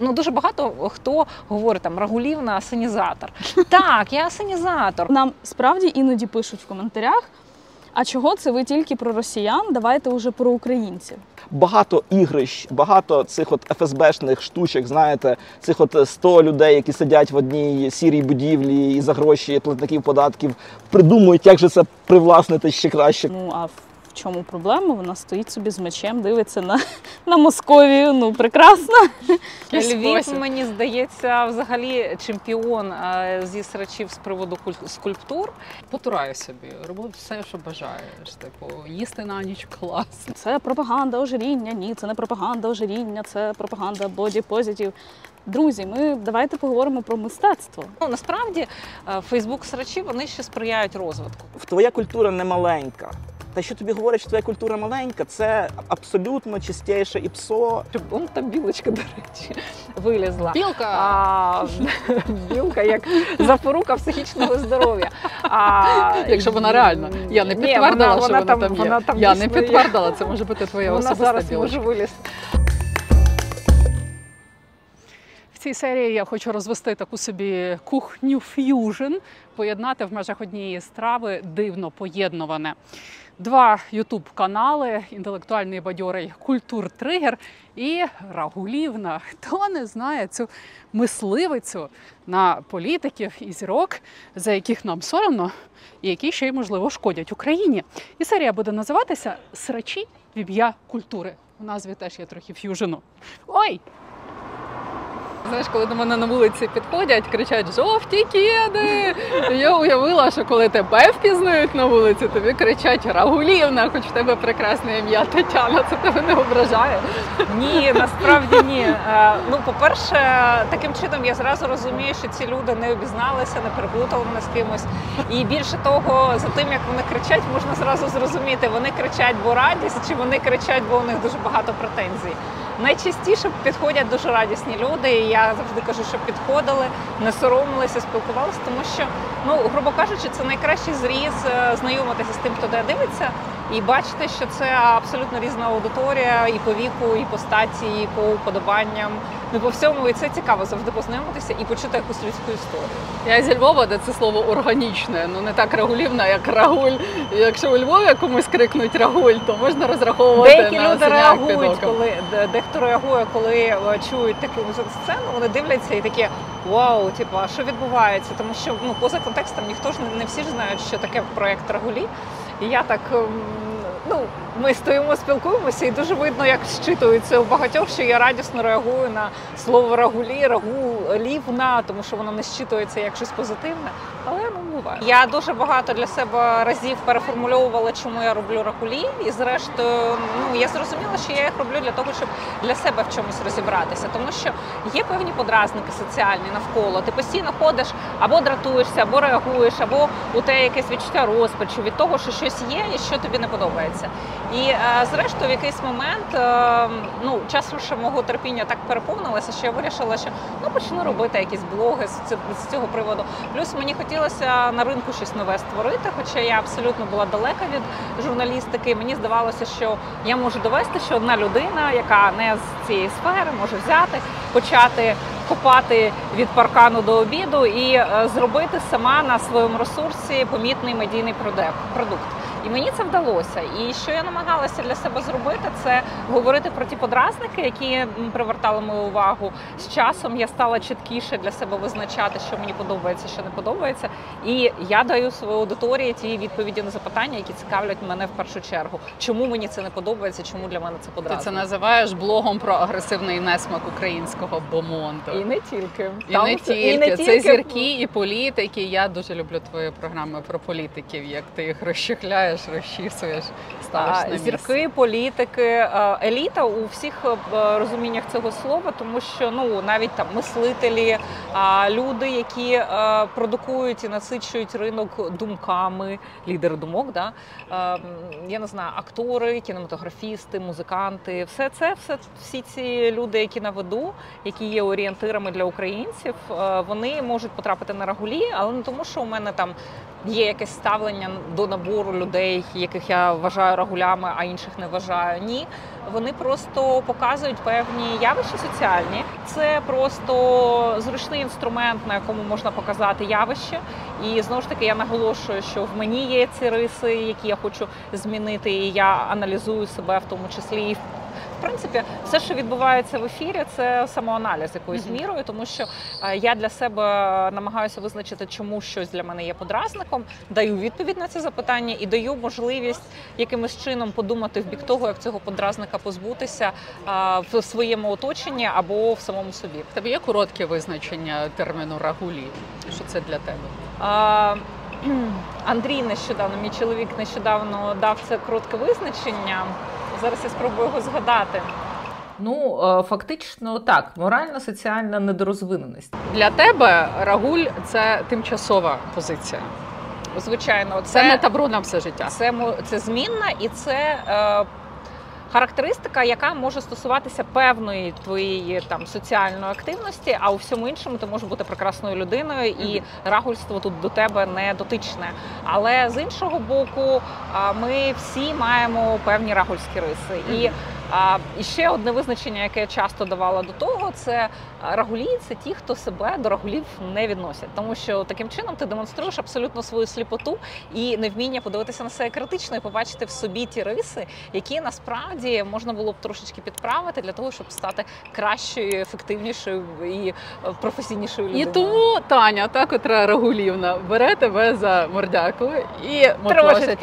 Ну дуже багато хто говорить там Рагулівна асенізатор. Так, я асенізатор. Нам справді іноді пишуть в коментарях. А чого це ви тільки про росіян? Давайте уже про українців. Багато ігрищ, багато цих от ФСБшних штучок, знаєте, цих от 100 людей, які сидять в одній сірій будівлі і за гроші платників податків, придумують, як же це привласнити ще краще. Ну а в чому проблема? Вона стоїть собі з мечем, дивиться на, на Московію. Ну прекрасно. Львів, мені здається, взагалі чемпіон зі срачів з приводу скульптур. Потураю собі, роблю все, що бажаєш. Типу, їсти на ніч клас. Це пропаганда ожиріння. Ні, це не пропаганда ожиріння, це пропаганда боді позитив. Друзі, ми давайте поговоримо про мистецтво. Ну насправді Фейсбук срачі вони ще сприяють розвитку. Твоя культура не маленька. Те, що тобі говорять, що твоя культура маленька, це абсолютно чистіше і псо. Вон там білочка, до речі, вилізла. Білка! А, білка як запорука психічного здоров'я. А, Якщо вона реальна. Я не Ні, підтвердила, вона- що вона вона, там, є. вона там я не підтвердила, це може бути твоя Вона особиста зараз білочка. може вилізти. В цій серії я хочу розвести таку собі кухню ф'южн, поєднати в межах однієї страви дивно поєднуване. Два ютуб канали інтелектуальний бадьорий Культур Тригер і Рагулівна. Хто не знає цю мисливицю на політиків і зірок, за яких нам соромно, і які ще й можливо шкодять Україні. І серія буде називатися Срачі в ім'я культури. У назві теж є трохи ф'южену. Ой! Знаєш, коли до мене на вулиці підходять, кричать жовті кеди. Я уявила, що коли тебе впізнають на вулиці, тобі кричать Рагулівна, хоч в тебе прекрасне ім'я Тетяна, це тебе не ображає. Ні, насправді ні. Е, Ну, по-перше, таким чином я зразу розумію, що ці люди не обізналися, не переплутали мене з кимось. І більше того, за тим, як вони кричать, можна зразу зрозуміти, вони кричать, бо радість, чи вони кричать, бо у них дуже багато претензій. Найчастіше підходять дуже радісні люди, і я завжди кажу, що підходили, не соромилися, спілкувалися, тому що, ну грубо кажучи, це найкращий зріз е, знайомитися з тим, хто де дивиться, і бачити, що це абсолютно різна аудиторія і по віку, і по статі, і по уподобанням. Ну по всьому, і це цікаво завжди познайомитися і почути якусь людську історію. Я зі Львова, де це слово органічне, ну не так рагулівна, як рагуль. І якщо у Львові комусь крикнуть рагуль, то можна розраховувати Деякі на люди реагують, коли дехто реагує, коли е, чують таку сцену, вони дивляться і такі вау, типу, а що відбувається? Тому що ну поза контекстом ніхто ж не, не всі ж знають, що таке проект Рагулі. І я так. Ну, ми стоїмо, спілкуємося, і дуже видно, як щитується у багатьох, що я радісно реагую на слово рагулі, рагулівна, тому що воно не щитується як щось позитивне. Але ну буває. Я дуже багато для себе разів переформульовувала, чому я роблю рагулі. І зрештою, ну я зрозуміла, що я їх роблю для того, щоб для себе в чомусь розібратися. Тому що є певні подразники соціальні навколо. Ти постійно ходиш або дратуєшся, або реагуєш, або у тебе якесь відчуття розпачу від того, що щось є і що тобі не подобається. І е, зрештою, в якийсь момент е, ну часом ще мого терпіння так переповнилося, що я вирішила, що ну почну робити якісь блоги з, цього приводу. Плюс мені хотілося на ринку щось нове створити, хоча я абсолютно була далека від журналістики. Мені здавалося, що я можу довести, що одна людина, яка не з цієї сфери, може взяти, почати копати від паркану до обіду і е, зробити сама на своєму ресурсі помітний медійний продукт. І мені це вдалося. І що я намагалася для себе зробити, це говорити про ті подразники, які привертали мою увагу. З часом я стала чіткіше для себе визначати, що мені подобається, що не подобається. І я даю своїй аудиторії ті відповіді на запитання, які цікавлять мене в першу чергу. Чому мені це не подобається? Чому для мене це Ти це називаєш блогом про агресивний несмак українського бомонту. І не тільки І Там не це- тільки, це зірки і політики. Я дуже люблю твої програми про політиків, як ти їх розчехляєш, розчісуєш, ставиш на місце. Зірки, політики, еліта у всіх е, розуміннях цього слова, тому що ну навіть там мислителі, люди, які е, продукують і насичують ринок думками, лідери думок, да е, я не знаю, актори, кінематографісти, музиканти, все це, все всі ці люди, які на виду, які є орієнтирами для українців, вони можуть потрапити на рагулі, але не тому, що у мене там є якесь ставлення до набору людей. Людей, яких я вважаю рагулями, а інших не вважаю. Ні, вони просто показують певні явища соціальні. Це просто зручний інструмент, на якому можна показати явище. І знову ж таки я наголошую, що в мені є ці риси, які я хочу змінити, і я аналізую себе в тому числі. І в принципі, все, що відбувається в ефірі, це самоаналіз якоюсь мірою, тому що е, я для себе намагаюся визначити, чому щось для мене є подразником, даю відповідь на це запитання і даю можливість якимось чином подумати в бік того, як цього подразника позбутися е, в своєму оточенні або в самому собі. В тебе є коротке визначення терміну рагулі? Що це для тебе? А, Андрій нещодавно, мій чоловік нещодавно дав це коротке визначення. Зараз я спробую його згадати. Ну, е, фактично так, морально-соціальна недорозвиненість. Для тебе рагуль це тимчасова позиція. Звичайно, Це, це не табру на все життя. Це, це змінна і це е, характеристика, яка може стосуватися певної твоєї там соціальної активності, а у всьому іншому ти можеш бути прекрасною людиною, і рагульство тут до тебе не дотичне. Але з іншого боку, ми всі маємо певні рагульські риси. І а, і ще одне визначення, яке я часто давала до того, це рагулі це ті, хто себе до рагулів не відносять, тому що таким чином ти демонструєш абсолютно свою сліпоту і невміння подивитися на себе критично і побачити в собі ті риси, які насправді можна було б трошечки підправити для того, щоб стати кращою, ефективнішою і е, професійнішою людиною. І тому Таня, та котра Рагулівна, бере тебе за мордяку і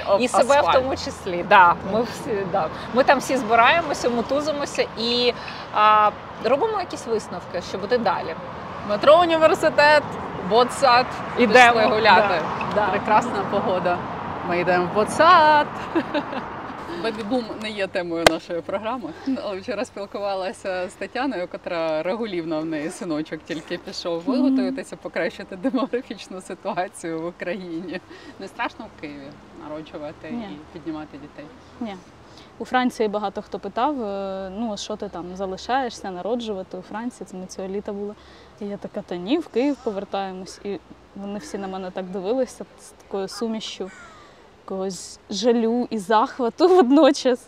об і себе в тому числі. Да, ми всі да. Ми там всі збираємося, мотузимося і а, робимо якісь висновки, що буде далі. Метро університет, ботсад. Ідемо. Пішли гуляти. Да, да. Прекрасна погода. Ми йдемо в ботсад. Бебі-бум не є темою нашої програми. Але вчора спілкувалася з Тетяною, котра регулівна в неї синочок тільки пішов. Ви готуєтеся покращити демографічну ситуацію в Україні. Не страшно в Києві народжувати Ні. і піднімати дітей. Ні. У Франції багато хто питав, е, ну що ти там залишаєшся народжувати у Франції, це ми цього літа були. І я така, та ні, в Київ повертаємось. І вони всі на мене так дивилися з такою сумішю якогось жалю і захвату водночас.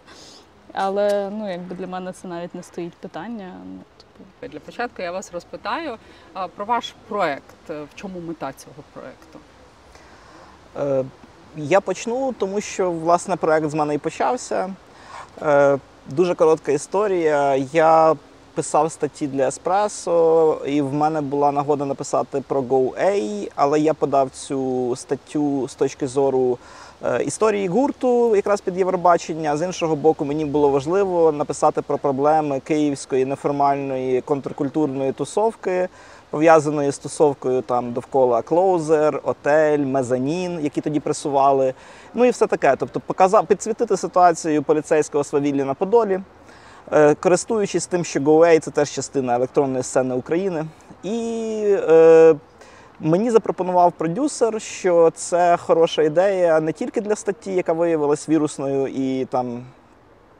Але ну, якби для мене це навіть не стоїть питання. Ну, типу, Для початку я вас розпитаю а, про ваш проект. В чому мета цього проекту? Е, Я почну, тому що власне проект з мене і почався. Е, Дуже коротка історія. Я писав статті для Еспресо, і в мене була нагода написати про GoA, але я подав цю статтю з точки зору е, історії гурту, якраз під Євробачення. З іншого боку, мені було важливо написати про проблеми київської неформальної контркультурної тусовки пов'язаної з тусовкою там довкола Клоузер, Отель, Мезанін, які тоді пресували. Ну і все таке. Тобто, показав підсвітити ситуацію поліцейського свавілля на Подолі, е, користуючись тим, що GoAway – це теж частина електронної сцени України. І е, мені запропонував продюсер, що це хороша ідея не тільки для статті, яка виявилась вірусною і там.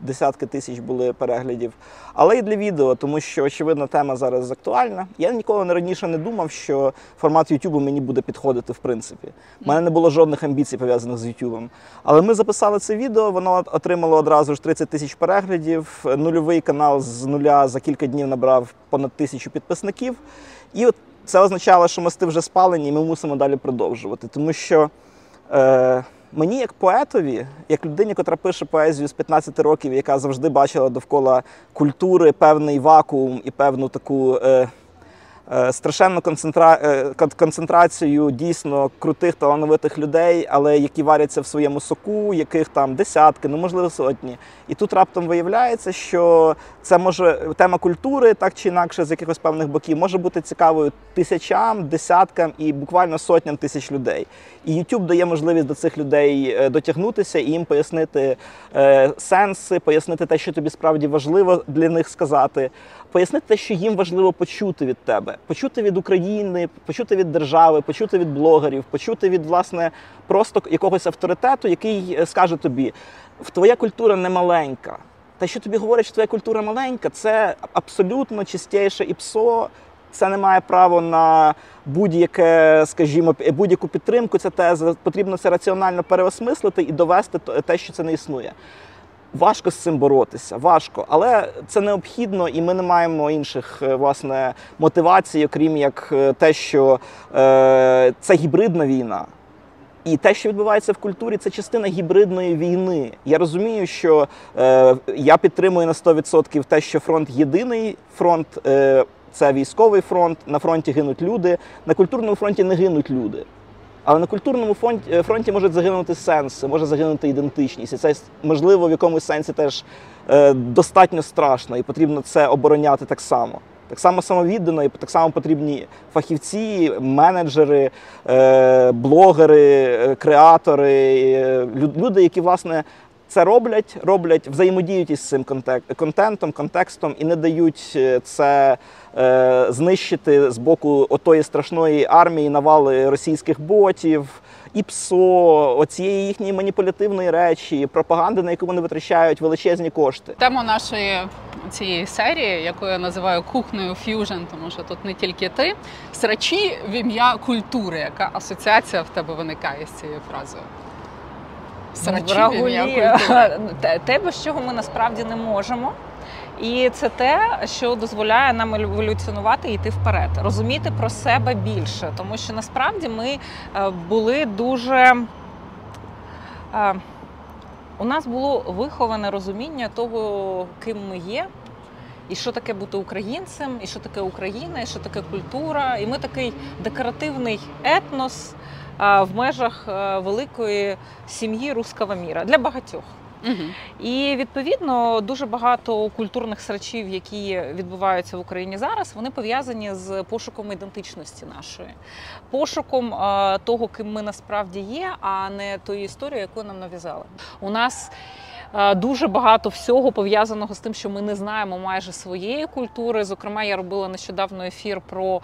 Десятки тисяч були переглядів, але і для відео, тому що очевидно тема зараз актуальна. Я ніколи не раніше не думав, що формат YouTube мені буде підходити в принципі. У мене не було жодних амбіцій пов'язаних з YouTube. Але ми записали це відео, воно отримало одразу ж 30 тисяч переглядів. Нульовий канал з нуля за кілька днів набрав понад тисячу підписників. І от це означало, що мости вже спалені, і ми мусимо далі продовжувати. Тому що е, мені, як поетові, як людині, котра пише поезію з 15 років, яка завжди бачила довкола культури певний вакуум і певну таку. Е, Страшенну концентра... е, концентрацію дійсно крутих талановитих людей, але які варяться в своєму соку, яких там десятки, ну можливо сотні. І тут раптом виявляється, що це може тема культури, так чи інакше, з якихось певних боків, може бути цікавою тисячам, десяткам і буквально сотням тисяч людей. І YouTube дає можливість до цих людей е, дотягнутися і їм пояснити е, сенси, пояснити те, що тобі справді важливо для них сказати, пояснити те, що їм важливо почути від тебе, почути від України, почути від держави, почути від блогерів, почути від власне просто якогось авторитету, який е, скаже тобі: в твоя культура не маленька. Те, що тобі говорять, що твоя культура маленька, це абсолютно чистіше іпсо. це не має право на будь-яке, скажімо, будь-яку підтримку. Ця теза потрібно це раціонально переосмислити і довести те, що це не існує. Важко з цим боротися, важко, але це необхідно, і ми не маємо інших е, власне мотивацій, окрім як е, те, що е, це гібридна війна. І те, що відбувається в культурі, це частина гібридної війни. Я розумію, що е, я підтримую на 100% те, що фронт єдиний фронт. Е, це військовий фронт, на фронті гинуть люди, на культурному фронті не гинуть люди. Але на культурному фронті, е, фронті можуть загинути сенси, може загинути ідентичність. І це можливо в якомусь сенсі теж е, достатньо страшно, і потрібно це обороняти так само. Так само самовіддано, і так само потрібні фахівці, менеджери, е, блогери, е, креатори, е, люди, які власне це роблять, роблять, взаємодіють із цим контентом, контекстом і не дають е, це е, знищити з боку отої страшної армії навали російських ботів, і ПСО, оцієї їхньої маніпулятивної речі, пропаганди, на яку вони витрачають величезні кошти. Тема нашої цієї серії, яку я називаю кухнею ф'южн, тому що тут не тільки ти, срачі в ім'я культури. Яка асоціація в тебе виникає з цією фразою? Срачі в ім'я культури. те- те, без чого ми насправді не можемо. І це те, що дозволяє нам еволюціонувати і йти вперед, розуміти про себе більше, тому що насправді ми е, були дуже. е, У нас було виховане розуміння того, ким ми є, і що таке бути українцем, і що таке Україна, і що таке культура. І ми такий декоративний етнос в межах е, великої сім'ї руского міра для багатьох. І відповідно дуже багато культурних срачів, які відбуваються в Україні зараз, вони пов'язані з пошуком ідентичності нашої, пошуком е, того, ким ми насправді є, а не тої історії, яку нам нав'язали. У нас Дуже багато всього пов'язаного з тим, що ми не знаємо майже своєї культури. Зокрема, я робила нещодавно ефір про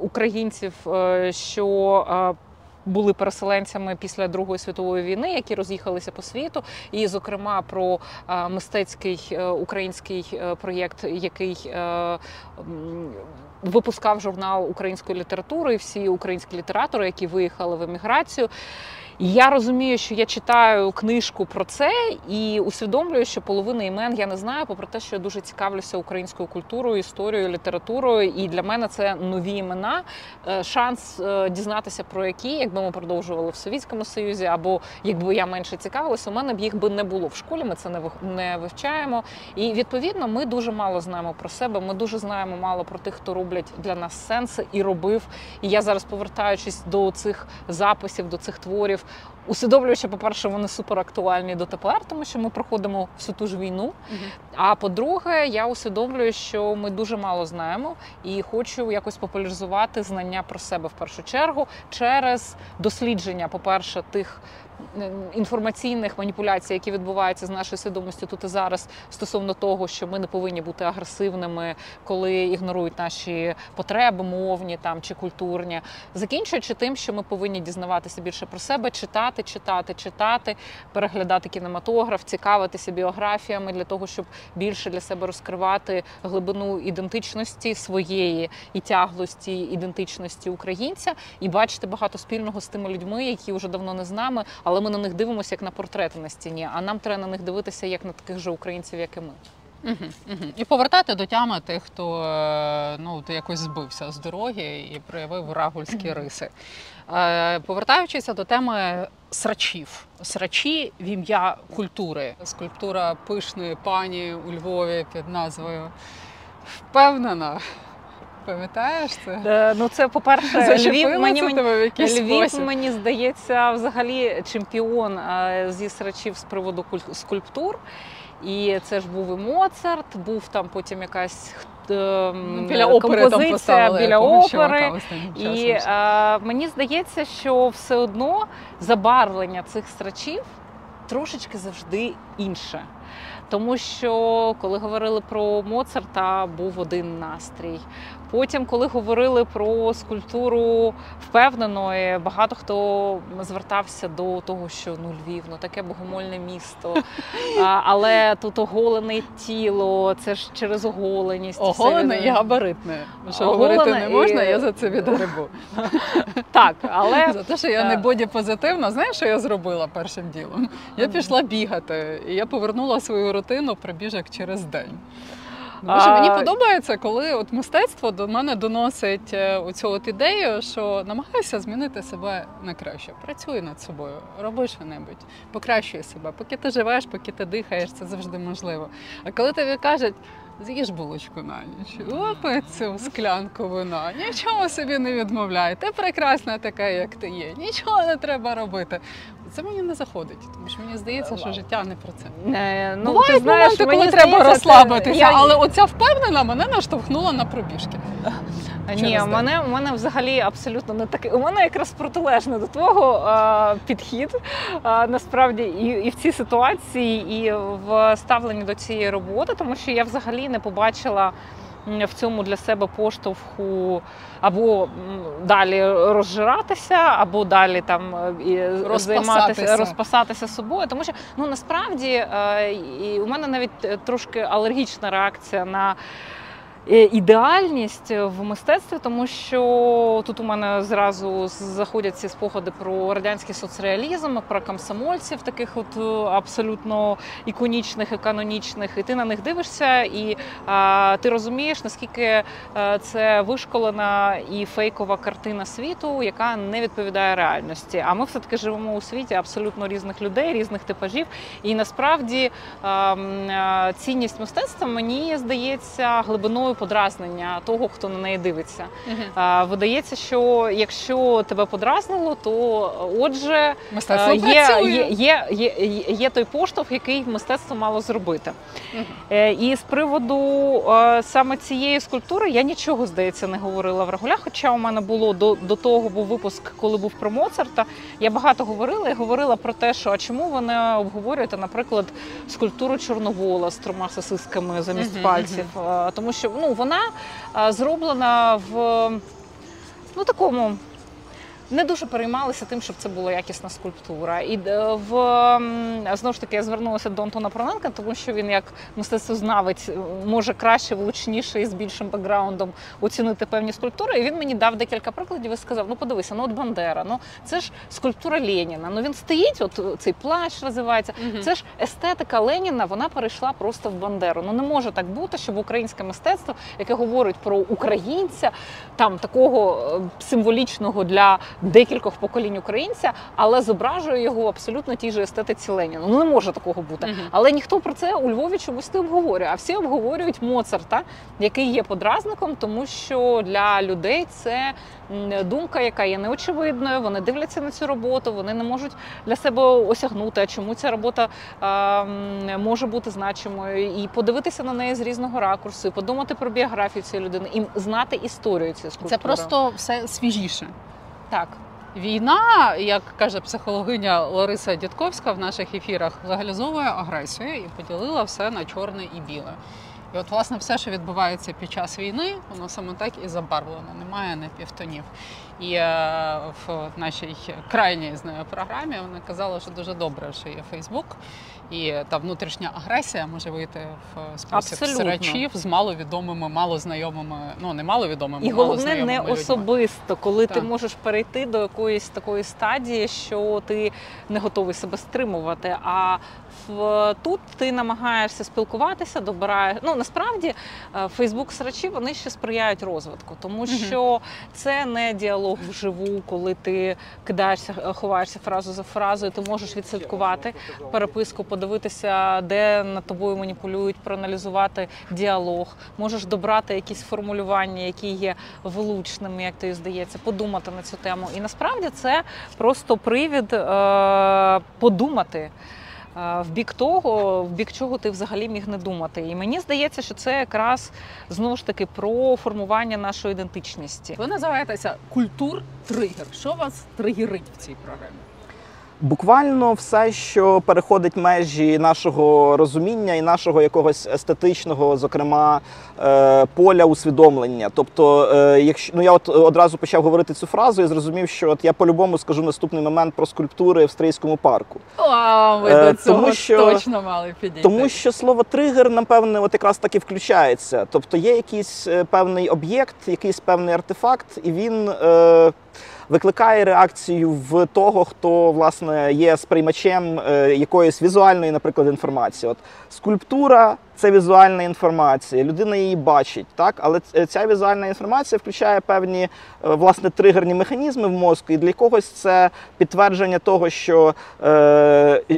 українців, е, що е, були переселенцями після Другої світової війни, які роз'їхалися по світу, і, зокрема, про е, мистецький е, український е, проєкт, який випускав журнал української літератури, і всі українські літератори, які виїхали в еміграцію. Я розумію, що я читаю книжку про це і усвідомлюю, що половини імен я не знаю, попри те, що я дуже цікавлюся українською культурою, історією, літературою. І для мене це нові імена. Е, Шанс е, дізнатися про які, якби ми продовжували в Совєтському Союзі, або якби я менше цікавилася, у мене б їх би не було в школі. Ми це не вивчаємо. І відповідно, ми дуже мало знаємо про себе. Ми дуже знаємо мало про тих, хто роблять для нас сенси і робив. І я зараз, повертаючись до цих записів, до цих творів, усвідомлюю, що, по-перше, вони супер актуальні дотепер, тому що ми проходимо всю ту ж війну. Угу. А по-друге, я усвідомлюю, що ми дуже мало знаємо, і хочу якось популяризувати знання про себе в першу чергу через дослідження, по-перше, тих інформаційних маніпуляцій, які відбуваються з нашою свідомістю тут і зараз, стосовно того, що ми не повинні бути агресивними, коли ігнорують наші потреби, мовні там чи культурні, закінчуючи тим, що ми повинні дізнаватися більше про себе, читати, читати, читати, переглядати кінематограф, цікавитися біографіями для того, щоб більше для себе розкривати глибину ідентичності своєї і тяглості ідентичності українця, і бачити багато спільного з тими людьми, які вже давно не з нами, але ми на них дивимося як на портрети на стіні. А нам треба на них дивитися як на таких же українців, як і ми. Мгм, мгм. І повертати до тями тих, хто е, ну, якось збився з дороги і проявив рагульські риси. Е, Повертаючися до теми срачів. Срачі в ім'я культури. Скульптура пишної пані у Львові під назвою Впевнена. Пам'ятаєш це? Е, Ну, це, по-перше, Зачепило Львів мені, це тебе в якийсь Львів, спосіб? мені здається, взагалі чемпіон е, зі срачів з приводу куль- скульптур. І це ж був і Моцарт, був там потім якась е, Біля опери там композиція поставили біля якогось чувака опери. останнім І часом. е, мені здається, що все одно забарвлення цих срачів трошечки завжди інше. Тому що коли говорили про Моцарта, був один настрій. Потім, коли говорили про скульптуру впевненої, багато хто звертався до того, що ну Львів, ну таке богомольне місто. А, але тут оголене тіло, це ж через оголеність. Оголене і габаритне. Що Оголене говорити не можна, і- я за це відгребу. Так, але За те, що я не Е. боді позитивна, знаєш, що я зробила першим ділом? Я пішла бігати, і я повернула свою рутину пробіжок через день. Тому що мені подобається, коли от мистецтво до мене доносить е, оцю от ідею, що намагайся змінити себе на краще. Працюй над собою, роби що-небудь, покращуй себе. Поки ти живеш, поки ти дихаєш, це завжди можливо. А коли тобі кажуть, з'їж булочку на ніч, випий цю склянку вина, нічого собі не відмовляй, ти прекрасна така, як ти є, нічого не треба робити. Це мені не заходить, тому що мені здається, що життя не про це. е, ну, Бувають ти знаєш, моменти, коли мені треба здається, розслабитися, я- але оця впевнена мене наштовхнула на пробіжки. Ні, у мене, у мене взагалі абсолютно не таке. У мене якраз протилежне до твого а, підхід а, насправді і, і в цій ситуації, і в ставленні до цієї роботи, тому що я взагалі не побачила. В цьому для себе поштовху або далі розжиратися, або далі там е, і Розпасатися. займатися розпасатися собою. Тому що ну насправді е, і у мене навіть е, трошки алергічна реакція на ідеальність в мистецтві, тому що тут у мене зразу заходять ці спогади про радянський соцреалізм, про комсомольців, таких от е, абсолютно іконічних і канонічних. І ти на них дивишся, і а, ти розумієш, наскільки е, це вишколена і фейкова картина світу, яка не відповідає реальності. А ми все таки живемо у світі абсолютно різних людей, різних типажів. І насправді ем, е, цінність мистецтва мені здається глибиною подразнення того, хто на неї дивиться. Е, Видається, що якщо тебе подразнило, то е, отже Мистецтво е, є, є, є, є, є той поштовх, який мистецтво мало зробити. Е, І з приводу саме цієї скульптури я нічого, здається, не говорила в регулях. Хоча у мене було до, до того був випуск, коли був про Моцарта. Я багато говорила і говорила про те, що а чому ви не обговорюєте, наприклад, скульптуру Чорновола з трьома сосисками замість Мгм, пальців. Тому що ну, вона е, зроблена в ну, такому. Не дуже переймалися тим, щоб це була якісна скульптура. І е, в знову ж таки я звернулася до Антона Проненка, тому що він як мистецтвознавець е, може краще, влучніше і з більшим бекграундом оцінити певні скульптури. І він мені дав декілька прикладів і сказав: ну подивися, ну от Бандера, ну це ж скульптура Леніна. Ну він стоїть, от цей плащ розвивається. Мгм. Це ж естетика Леніна, вона перейшла просто в Бандеру. Ну не може так бути, щоб українське мистецтво, яке говорить про українця, там такого е, символічного для декількох поколінь українця, але зображує його абсолютно тій же естетиці Леніна. Ну не може такого бути. Мгм. Але ніхто про це у Львові чомусь не обговорює. А всі обговорюють Моцарта, який є подразником, тому що для людей це думка, яка є неочевидною. Вони дивляться на цю роботу, вони не можуть для себе осягнути, а чому ця робота а, може бути значимою, і подивитися на неї з різного ракурсу, і подумати про біографію цієї людини, і знати історію цієї скульптури. Це просто все свіжіше. Так. Війна, як каже психологиня Лариса Дідковська в наших ефірах, легалізовує агресію і поділила все на чорне і біле. І от, власне, все, що відбувається під час війни, воно саме так і забарвлено, немає напівтонів. І е, в нашій крайній з нею програмі вона казала, що дуже добре, що є Фейсбук, і та внутрішня агресія може вийти в список Абсолютно. сирачів з маловідомими, малознайомими, ну не маловідомими, І головне не людьми. особисто, коли ти можеш перейти до якоїсь такої стадії, що ти не готовий себе стримувати. А тут ти намагаєшся спілкуватися, добираєш. Ну насправді Фейсбук срачі вони ще сприяють розвитку, тому що це не діалог вживу, коли ти кидаєшся, е, ховаєшся фразу за фразою. Ти можеш відслідкувати переписку, подивитися, де над тобою маніпулюють, проаналізувати діалог. Можеш добрати якісь формулювання, які є влучними, як тобі здається, подумати на цю тему. І насправді це просто привід е, подумати. В бік того, в бік чого ти взагалі міг не думати. І мені здається, що це якраз знову ж таки про формування нашої ідентичності. Ви називаєтеся культур-тригер. Що вас тригерить в цій програмі? Буквально все, що переходить межі нашого розуміння і нашого якогось естетичного, зокрема, е, поля усвідомлення. Тобто, е, якщо ну я от одразу почав говорити цю фразу, і зрозумів, що от я по-любому скажу наступний момент про скульптури в стрийському парку. А, ви Е, до цього тому що- точно мали підійти. Тому що слово тригер, напевне, от якраз таки включається. Тобто є якийсь певний об'єкт, якийсь певний артефакт, і він е, викликає реакцію в того, хто власне є сприймачем е, якоїсь візуальної, наприклад, інформації. От скульптура це візуальна інформація, людина її бачить, так, але ця візуальна інформація включає певні е, власне тригерні механізми в мозку, і для когось це підтвердження того, що е,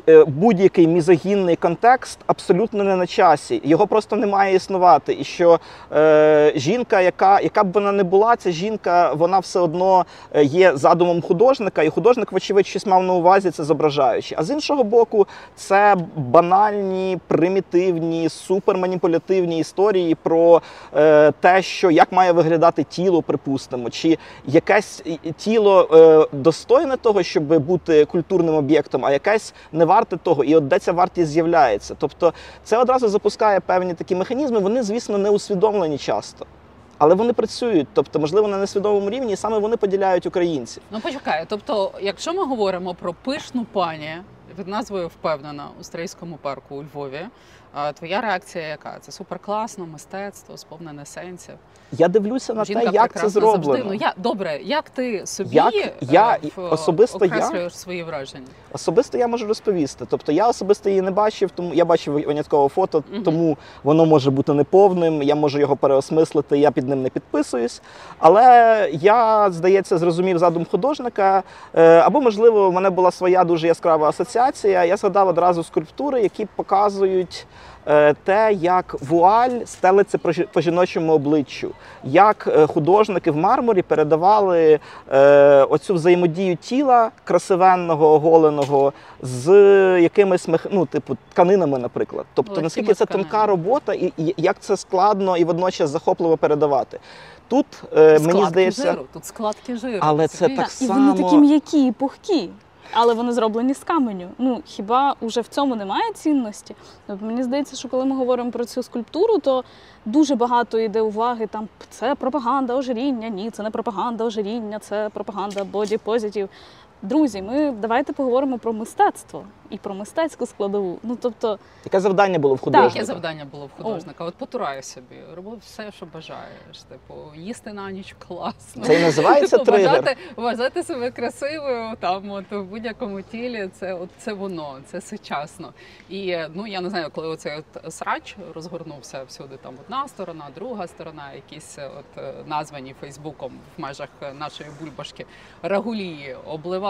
е, будь-який мізогінний контекст абсолютно не на часі, його просто не має існувати. І що е, жінка, яка, яка б вона не була, ця жінка, вона все одно е, є задумом художника, і художник, вочевидь, щось мав на увазі це зображаючи. А з іншого боку, це банальні, примітивні, суперманіпулятивні історії про е, те, що як має виглядати тіло, припустимо, чи якесь тіло е, достойне того, щоб бути культурним об'єктом, а якесь не варте того, і от де ця вартість з'являється. Тобто це одразу запускає певні такі механізми. Вони, звісно, не усвідомлені часто. Але вони працюють, тобто, можливо, на несвідомому рівні, і саме вони поділяють українців. Ну почекай, тобто, якщо ми говоримо про пишну пані під назвою впевнена у стрийському парку у Львові, твоя реакція яка? Це суперкласно, мистецтво, сповнене сенсів. Я дивлюся на Жінка те, як це зроблено. завжди. Ну я добре, як ти собі Як е, я, в- особисто я- свої враження? Особисто я можу розповісти. Тобто я особисто її не бачив, тому я бачив винятково фото, Мгм. тому воно може бути неповним. Я можу його переосмислити, я під ним не підписуюсь. Але я, здається, зрозумів задум художника. Е, Або, можливо, в мене була своя дуже яскрава асоціація. Я згадав одразу скульптури, які показують. Е, Те, як вуаль стелиться по жі- по жіночому обличчю, як е, художники в мармурі передавали е, оцю взаємодію тіла красивенного, оголеного з якимись ну, типу, тканинами, наприклад. Тобто, Легкими наскільки це тонка робота, і, і як це складно і водночас захопливо передавати. Тут е, мені здається, жиру, тут складки жиру. Але це розумієш? так І вони такі м'які і пухкі. Але вони зроблені з каменю. Ну хіба уже в цьому немає цінності? Тобто мені здається, що коли ми говоримо про цю скульптуру, то дуже багато йде уваги. Там це пропаганда ожиріння. Ні, це не пропаганда ожиріння, це пропаганда боді позитив. Друзі, ми давайте поговоримо про мистецтво і про мистецьку складову. Ну тобто, яке завдання було в Так, художника? Яке завдання було в художника? От потурай собі, роби все, що бажаєш. Типу, їсти на ніч класно. Це і називається Типу, тригер. вважати, вважати себе красивою там, от в будь-якому тілі, це от це воно, це сучасно. І ну я не знаю, коли оцей от срач розгорнувся всюди, там одна сторона, друга сторона, якісь от названі Фейсбуком в межах нашої бульбашки рагулії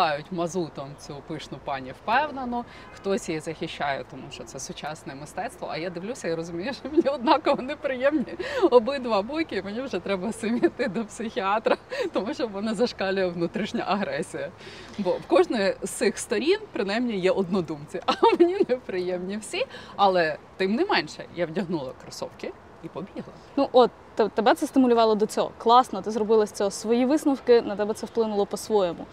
обливають мазутом цю пишну пані впевнено. Хтось її захищає, тому що це сучасне мистецтво. А я дивлюся і розумію, що мені однаково неприємні обидва боки. і Мені вже треба самі йти до психіатра, тому що в мене зашкалює внутрішня агресія. Бо в кожної з цих сторін принаймні є однодумці, а мені неприємні всі. Але тим не менше, я вдягнула кросовки і побігла. Ну от те- тебе це стимулювало до цього. Класно, ти зробила з цього свої висновки, на тебе це вплинуло по-своєму.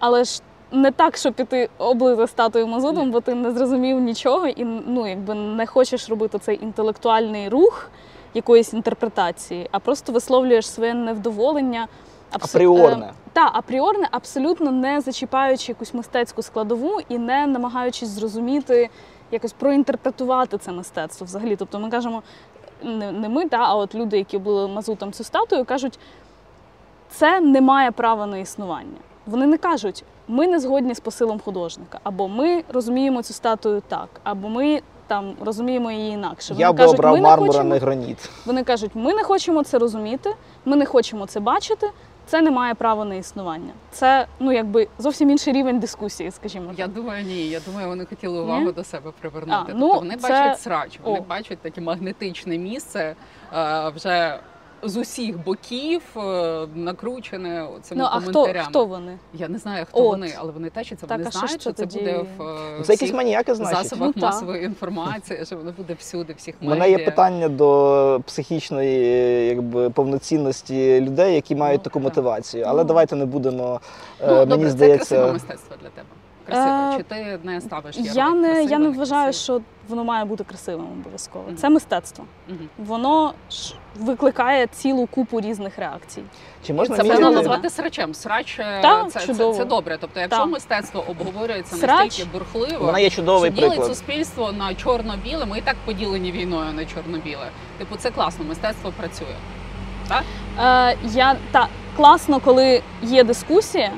Але ж не так, щоб піти облити статую мазутом, бо ти не зрозумів нічого і ну, якби не хочеш робити цей інтелектуальний рух якоїсь інтерпретації, а просто висловлюєш своє невдоволення. абсо- Апріорне. е, Та, апріорне, абсолютно не зачіпаючи якусь мистецьку складову і не намагаючись зрозуміти, якось проінтерпретувати це мистецтво взагалі. Тобто ми кажемо, не, не ми, та, а от люди, які були мазутом цю статую, кажуть, це не має права на існування. Вони не кажуть, ми не згодні з посилом художника, або ми розуміємо цю статую так, або ми там розуміємо її інакше. Вони Я би кажуть, обрав ми не мармур, а хочемо, не граніт. вони кажуть, ми не хочемо це розуміти, ми не хочемо це бачити. Це не має права на існування. Це ну якби зовсім інший рівень дискусії, скажімо. Я думаю, ні. Я думаю, вони хотіли увагу Ні? до себе привернути. А, тобто ну, вони це- бачать срач, вони О. бачать таке магнетичне місце е, вже з усіх боків е, накручене цими Ну а хто, коментарями. хто вони? Я не знаю, хто От. вони, але вони тачаться, Так, вони що знають, ж що це це тоді? буде в е, Це якісь маніяки, значить. засобах Ну, масової інформації, що воно буде всюди, всіх У мене є питання до психічної якби, повноцінності людей, які мають Ну, таку так. мотивацію. Але Ну. давайте не будемо. е, Ну, мені добре, це здається, красиве мистецтво для тебе. Красиве? Е, Чи ти не ставиш Я ярлик не, красиве, я не вважаю, красиве? що воно має бути красивим обов'язково. Мгм. Це мистецтво. Мгм. Воно ж викликає цілу купу різних реакцій. Чи можна Це можна міряти? назвати срачем. Срач е, Так, це, це, чудово. це добре. Тобто, якщо Так. мистецтво обговорюється Срач. настільки бурхливо, мене є чудовий що ділить приклад. суспільство на чорно-біле. Ми і так поділені війною на чорно-біле. Типу, це класно, мистецтво працює. Е, я та класно, коли є дискусія.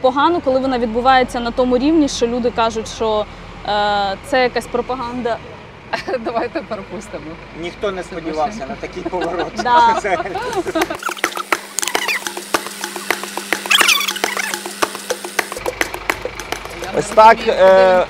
Погано, коли вона відбувається на тому рівні, що люди кажуть, що е, це якась пропаганда. Давайте пропустимо. Ніхто не сподівався на такий поворот. Да. Ось так, е.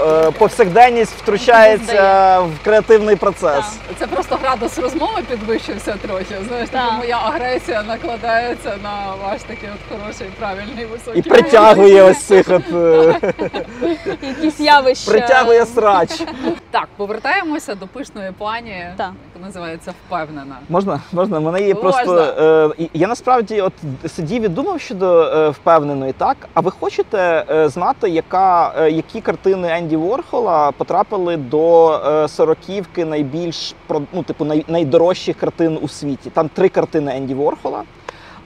Е, Повсякденність втручається в креативний процес. Це просто градус розмови підвищився трохи. Знаєш, Так. моя агресія накладається на ваш такий от хороший, правильний, високий. І притягує ось цих от е, Якісь явища. притягує срач. Так, повертаємося до пишної пані, Так. яка називається впевнена. Можна, можна. Мене є Можна. просто. Е, я насправді от сидів і думав щодо е, впевненої, так. А ви хочете е, знати, яка, е, які картини Енді Ворхола потрапили до е, сороківки найбільш ну, типу, найдорожчих картин у світі? Там три картини Енді Ворхола.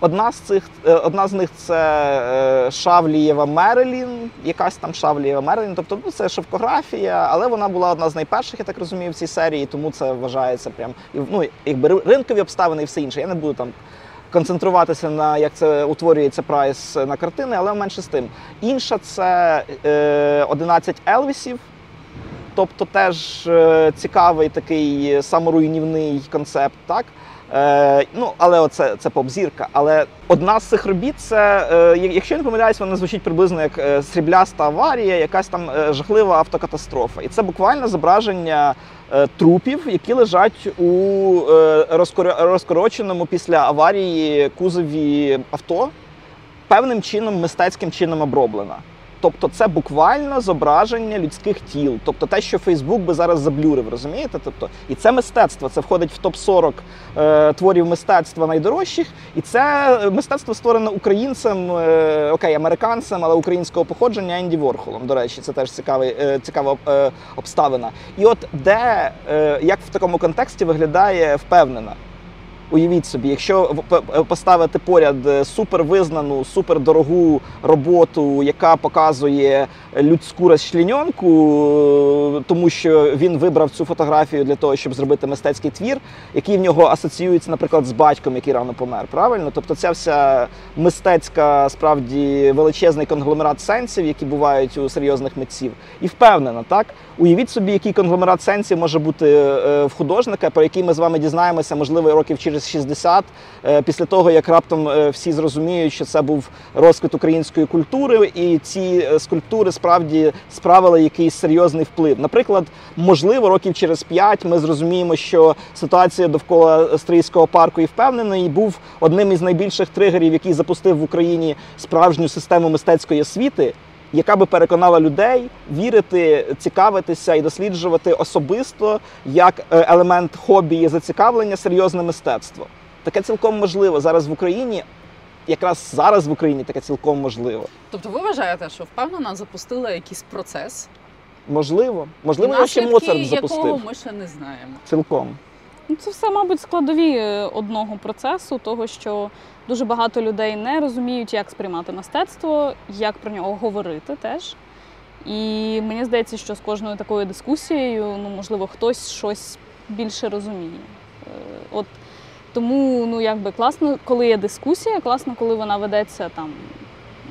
Одна з цих, е, одна з них це Шавлієва Мерелін, якась там Шавлієва Мерелін. Тобто ну, це шовкографія, але вона була одна з найперших, я так розумію, в цій серії, тому це вважається прям ну, якби ринкові обставини і все інше. Я не буду там концентруватися на як це утворюється прайс на картини, але менше з тим. Інша це е, 11 Елвісів. Тобто теж е, цікавий такий саморуйнівний концепт, так? Е, ну, але оце це поп-зірка. Але одна з цих робіт, це, е, якщо я не помиляюсь, вона звучить приблизно як е, срібляста аварія, якась там е, жахлива автокатастрофа. І це буквально зображення е, трупів, які лежать у е, розкоро- розкороченому після аварії кузові авто, певним чином, мистецьким чином оброблена. Тобто це буквально зображення людських тіл, тобто те, що Фейсбук би зараз заблюрив, розумієте? Тобто, і це мистецтво, це входить в топ 40 е, творів мистецтва найдорожчих, і це мистецтво створене українцем, е, окей, американцем, але українського походження Енді Ворхолом. До речі, це теж цікавий, е, цікава е, обставина. І от де е, як в такому контексті виглядає впевнена. Уявіть собі, якщо поставити поряд е, супервизнану, супердорогу роботу, яка показує людську розчленьонку, е, тому що він вибрав цю фотографію для того, щоб зробити мистецький твір, який в нього асоціюється, наприклад, з батьком, який рано помер. Правильно? Тобто, ця вся мистецька, справді величезний конгломерат сенсів, які бувають у серйозних митців, і впевнена, так уявіть собі, який конгломерат сенсів може бути е, в художника, про який ми з вами дізнаємося, можливо, років через 60, е, після того як раптом е, всі зрозуміють, що це був розквіт української культури, і ці е, скульптури справді справили якийсь серйозний вплив. Наприклад, можливо, років через 5 ми зрозуміємо, що ситуація довкола Стрийського парку і впевнений був одним із найбільших тригерів, який запустив в Україні справжню систему мистецької освіти яка би переконала людей вірити, цікавитися і досліджувати особисто як е, елемент хобі і зацікавлення серйозне мистецтво. Таке цілком можливо зараз в Україні. Якраз зараз в Україні таке цілком можливо. Тобто ви вважаєте, що впевнена запустила якийсь процес, Можливо, можливо, його ще Моцарт запустив. якого ми ще не знаємо. Цілком. Ну, це все, мабуть, складові е, одного процесу, того, що дуже багато людей не розуміють, як сприймати мистецтво, як про нього говорити теж. І мені здається, що з кожною такою дискусією, ну, можливо, хтось щось більше розуміє. Е, От тому, ну, якби класно, коли є дискусія, класно, коли вона ведеться там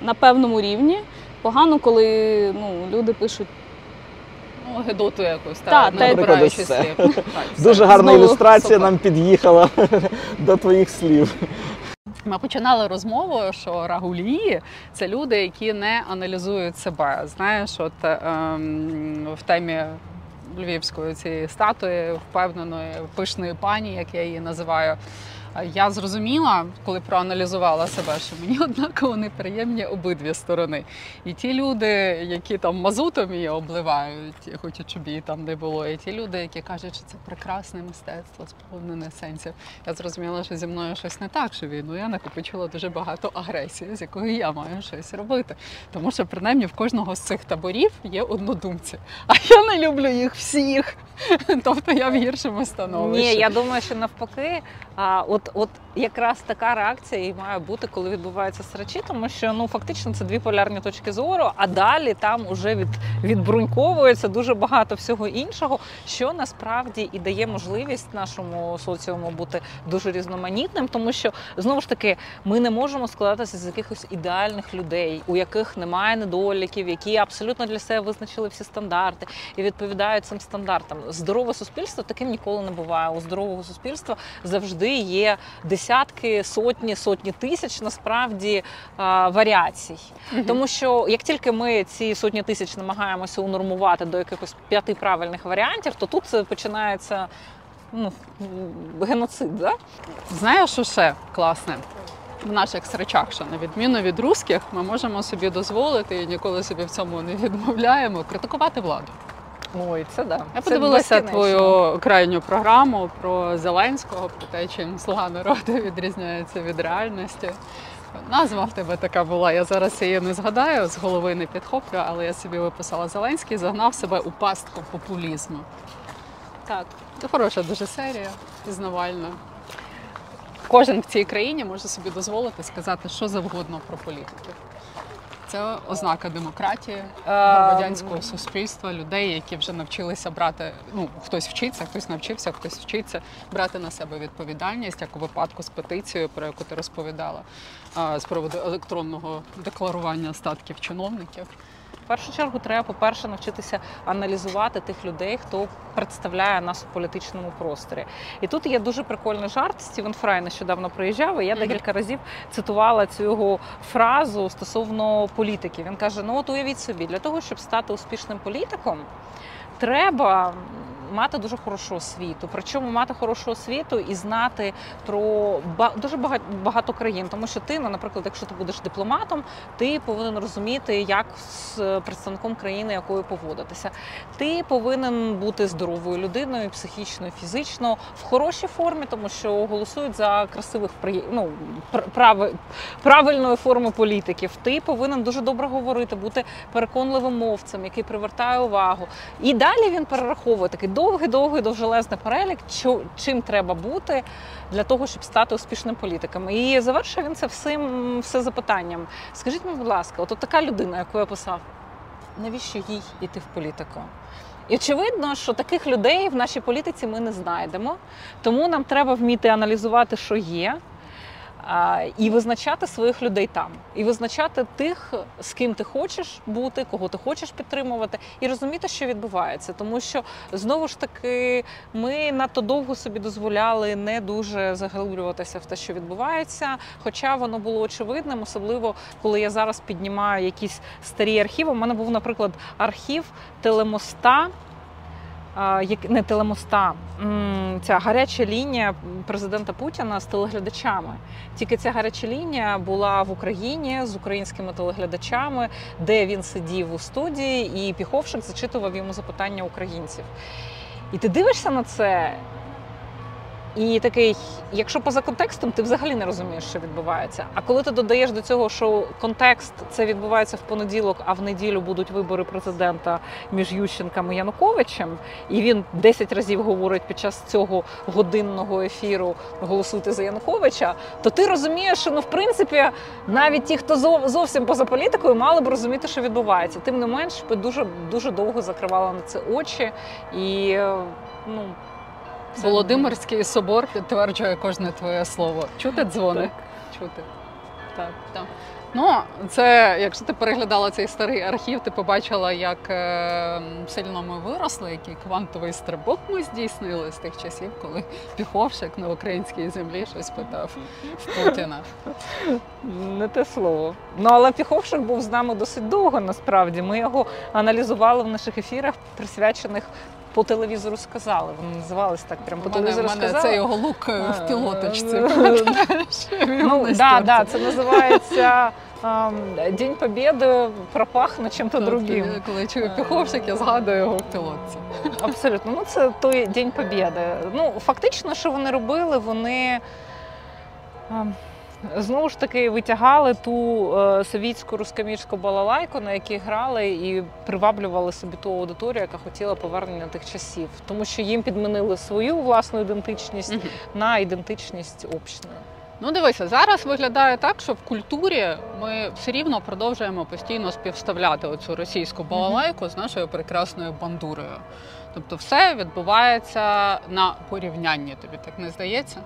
на певному рівні. Погано, коли ну, люди пишуть Ну, гедоту якось, Та, так, та, не добираючи слів. Так. Дуже гарна Знову ілюстрація супер. нам під'їхала до твоїх слів. Ми починали розмову, що рагулії це люди, які не аналізують себе. Знаєш, от ем, в темі львівської цієї статуї, впевненої пишної пані, як я її називаю. Я зрозуміла, коли проаналізувала себе, що мені однаково неприємні обидві сторони. І ті люди, які там мазутом її обливають, хочуть, щоб її там не було, і ті люди, які кажуть, що це прекрасне мистецтво, сповнене сенсів. Я зрозуміла, що зі мною щось не так, що війну я накопичила дуже багато агресії, з якою я маю щось робити. Тому що принаймні в кожного з цих таборів є однодумці. А я не люблю їх всіх. Тобто я в гіршому становищі. Ні, я думаю, що навпаки, а, от, от якраз така реакція і має бути, коли відбуваються срачі, тому що ну фактично це дві полярні точки зору, а далі там уже від, відбруньковується дуже багато всього іншого, що насправді і дає можливість нашому соціуму бути дуже різноманітним, тому що знову ж таки ми не можемо складатися з якихось ідеальних людей, у яких немає недоліків, які абсолютно для себе визначили всі стандарти і відповідають цим стандартам. Здорове суспільство таким ніколи не буває. У здорового суспільства завжди є десятки, сотні, сотні тисяч насправді а, варіацій. Тому що як тільки ми ці сотні тисяч намагаємося унормувати до якихось п'яти правильних варіантів, то тут це починається ну, геноцид. Да? Знаєш, що ще класне? В наших срачах, що на відміну від русських, ми можемо собі дозволити і ніколи собі в цьому не відмовляємо критикувати владу. Ой, це да. Я Це подивилася твою крайню програму про Зеленського, про те, чим слуга народу відрізняється від реальності. Назва в тебе така була. Я зараз її не згадаю, з голови не підхоплю, але я собі виписала Зеленський, загнав себе у пастку популізму. Так. Це хороша дуже серія, пізнавальна. Кожен в цій країні може собі дозволити сказати що завгодно про політиків. Це ознака демократії, громадянського суспільства, людей, які вже навчилися брати. Ну хтось вчиться, хтось навчився, хтось вчиться брати на себе відповідальність, як у випадку з петицією, про яку ти розповідала, з приводу електронного декларування статків чиновників. В першу чергу треба, по-перше, навчитися аналізувати тих людей, хто представляє нас у політичному просторі. І тут є дуже прикольний жарт. Стівен Фрай нещодавно приїжджав, і я декілька разів цитувала цю його фразу стосовно політики. Він каже: ну от уявіть собі, для того, щоб стати успішним політиком, треба мати дуже хорошу освіту. Причому мати хорошу освіту і знати про дуже багато, країн. Тому що ти, ну, наприклад, якщо ти будеш дипломатом, ти повинен розуміти, як з представником країни, якою поводитися. Ти повинен бути здоровою людиною, психічно, фізично, в хорошій формі, тому що голосують за красивих ну, прави- правильної форми політиків. Ти повинен дуже добре говорити, бути переконливим мовцем, який привертає увагу. І далі він перераховує такий довгий, довгий, довжелезний перелік, чим треба бути для того, щоб стати успішним політиком. І завершує він це всім все запитанням. Скажіть мені, будь ласка, от, така людина, яку я писав, навіщо їй йти в політику? І очевидно, що таких людей в нашій політиці ми не знайдемо, тому нам треба вміти аналізувати, що є, і визначати своїх людей там, і визначати тих, з ким ти хочеш бути, кого ти хочеш підтримувати, і розуміти, що відбувається. Тому що знову ж таки ми надто довго собі дозволяли не дуже заглиблюватися в те, що відбувається. Хоча воно було очевидним, особливо коли я зараз піднімаю якісь старі архіви. У мене був, наприклад, архів телемоста. Не телемоста, ця гаряча лінія президента Путіна з телеглядачами. Тільки ця гаряча лінія була в Україні з українськими телеглядачами, де він сидів у студії, і Піховшик зачитував йому запитання українців. І ти дивишся на це. І такий, якщо поза контекстом, ти взагалі не розумієш, що відбувається. А коли ти додаєш до цього, що контекст це відбувається в понеділок, а в неділю будуть вибори президента між Ющенком і Януковичем, і він 10 разів говорить під час цього годинного ефіру голосуйте за Януковича, то ти розумієш, що ну в принципі навіть ті, хто зов- зовсім поза політикою, мали б розуміти, що відбувається. Тим не менш, ми дуже дуже довго закривали на це очі і е, ну. Це- Володимирський собор підтверджує кожне твоє слово. Чути дзвони? Чути. Так. Так. Ну, це якщо ти переглядала цей старий архів, ти побачила, як е, сильно ми виросли, який квантовий стрибок ми здійснили з тих часів, коли Піховшик на українській землі щось питав в Путіна. Не те слово. Ну але Піховшик був з нами досить довго. Насправді ми його аналізували в наших ефірах, присвячених по телевізору сказали. Вони називались так, прямо по мене, телевізору мене сказали. це його лук е, в пілоточці. Е. Ну, да, да, це називається ем, День Побєди пропахне чим-то Так, другим. Коли я чую піховщик, я згадую його в пілотці. Абсолютно. Ну, це той День Побєди. Ну, фактично, що вони робили, вони. Знову ж таки витягали ту е, совітську рускамірську балалайку, на якій грали, і приваблювали собі ту аудиторію, яка хотіла повернення тих часів, тому що їм підмінили свою власну ідентичність Мгм. на ідентичність общної. Ну дивися, зараз виглядає так, що в культурі ми все рівно продовжуємо постійно співставляти оцю російську балалайку з нашою прекрасною бандурою. Тобто все відбувається на порівнянні. Тобі так не здається?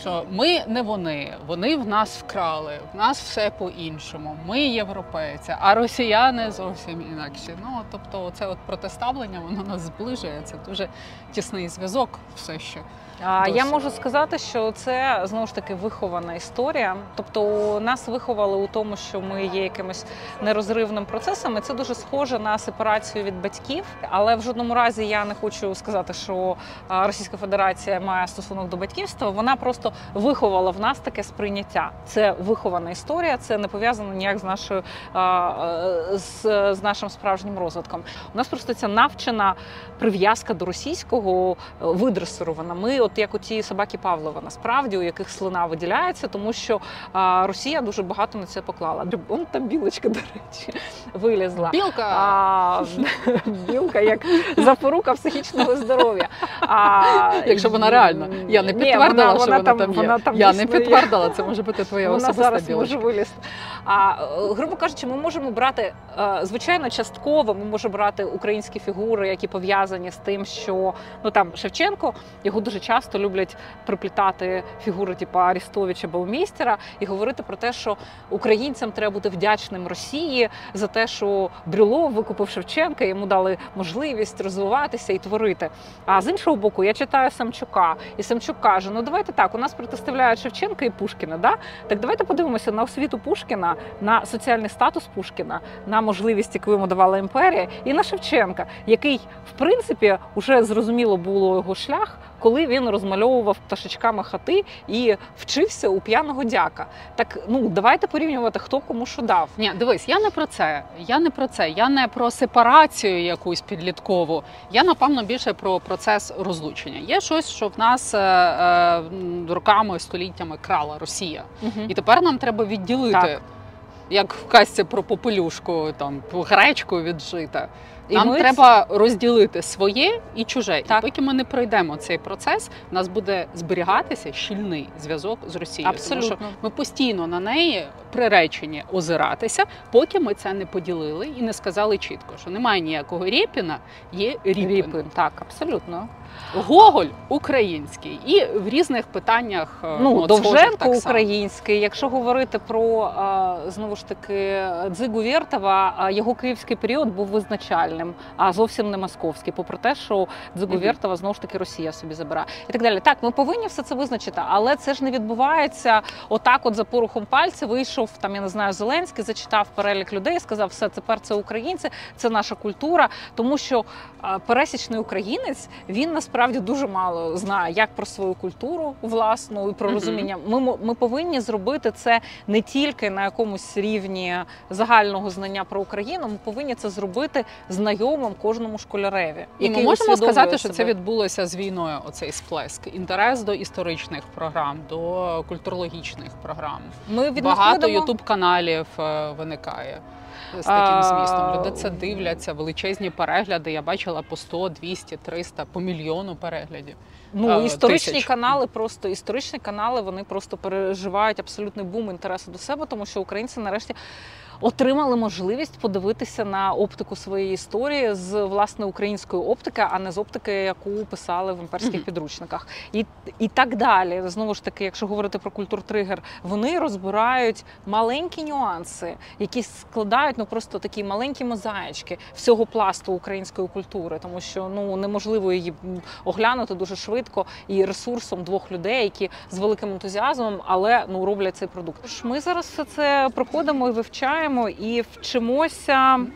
Що ми не вони, вони в нас вкрали, в нас все по-іншому. Ми європейці, а росіяни зовсім інакші. Ну тобто, це от протиставлення, воно нас зближує. Це дуже тісний зв'язок, все ще. Я можу сказати, що це знову ж таки вихована історія. Тобто нас виховали у тому, що ми є якимось нерозривним процесом. І це дуже схоже на сепарацію від батьків. Але в жодному разі я не хочу сказати, що Російська Федерація має стосунок до батьківства. Вона просто виховала в нас таке сприйняття. Це вихована історія, це не пов'язано ніяк з нашою е, з, з нашим справжнім розвитком. У нас просто ця навчена прив'язка до російського е, видресирована. Ми, от як у ті собаки Павлова, насправді, у яких слина виділяється, тому що а, Росія дуже багато на це поклала. Он там білочка, до речі, вилізла. Білка! А, білка як запорука психічного здоров'я. А, Якщо вона реальна. Я не Ні, вона- що вона вона, там- там є. вона там я не підтвердила, це може бути твоя вона особиста зараз білочка. може вилізти. А грубо кажучи, ми можемо брати е, звичайно частково. Ми можемо брати українські фігури, які пов'язані з тим, що ну там Шевченко його дуже часто люблять приплітати фігури, типу Арістовича Баумейстера, і говорити про те, що українцям треба бути вдячним Росії за те, що Брюлов викупив Шевченка, йому дали можливість розвиватися і творити. А з іншого боку, я читаю Самчука, і Самчук каже: ну давайте так, у нас протиставляють Шевченка і Пушкіна. Да? Так давайте подивимося на освіту Пушкіна, на соціальний статус Пушкіна, на можливість, яку йому давала імперія, і на Шевченка, який, в принципі, вже зрозуміло було його шлях, коли він розмальовував пташечками хати і вчився у п'яного дяка. Так ну давайте порівнювати, хто кому що дав. Ні, дивись, я не про це. Я не про це. Я не про сепарацію якусь підліткову. Я напевно більше про процес розлучення. Є щось, що в нас е, е, роками, століттями крала Росія, і тепер нам треба відділити. Так. Як в казці про попелюшку, там гречку віджита. І Нам ми треба розділити своє і чуже. Так. І поки ми не пройдемо цей процес, у нас буде зберігатися щільний зв'язок з Росією. Тому що Абсолютно. ми постійно на неї приречені озиратися, поки ми це не поділили і не сказали чітко, що немає ніякого Рєпіна, є Ріпін. Ріпин. Так, абсолютно. Гоголь український і в різних питаннях е, Ну, от, схожих Довженко так український. Якщо говорити про е, знову ж таки Дзигу Вєртова, е, його київський період був визначальним, а зовсім не московський. Попри те, що Дзигу. Вєртова знову ж таки Росія собі забирає і так далі. Так, ми повинні все це визначити, але це ж не відбувається отак. От за порухом пальця вийшов там. Я не знаю, Зеленський зачитав перелік людей, сказав, все тепер це українці, це наша культура, тому що пересічний українець він насправді дуже мало знає як про свою культуру власну і про розуміння. Ми, ми повинні зробити це не тільки на якомусь рівні загального знання про Україну. Ми повинні це зробити знайомим кожному школяреві. І ми можемо сказати, що це відбулося з війною. Оцей сплеск. Інтерес до історичних програм, до культурологічних програм. Ми Багато ютуб каналів виникає. З таким змістом люди це дивляться, величезні перегляди. Я бачила по 100, 200, 300, по мільйону переглядів. Ну, історичні тисяч. канали, просто історичні канали вони просто переживають абсолютний бум інтересу до себе, тому що українці нарешті. Отримали можливість подивитися на оптику своєї історії з власне української оптики, а не з оптики, яку писали в імперських підручниках, і, і так далі. Знову ж таки, якщо говорити про культуртригер, вони розбирають маленькі нюанси, які складають ну просто такі маленькі мозаїчки всього пласту української культури, тому що ну неможливо її оглянути дуже швидко і ресурсом двох людей, які з великим ентузіазмом, але ну роблять цей продукт. Ми зараз все це проходимо і вивчаємо і вчимося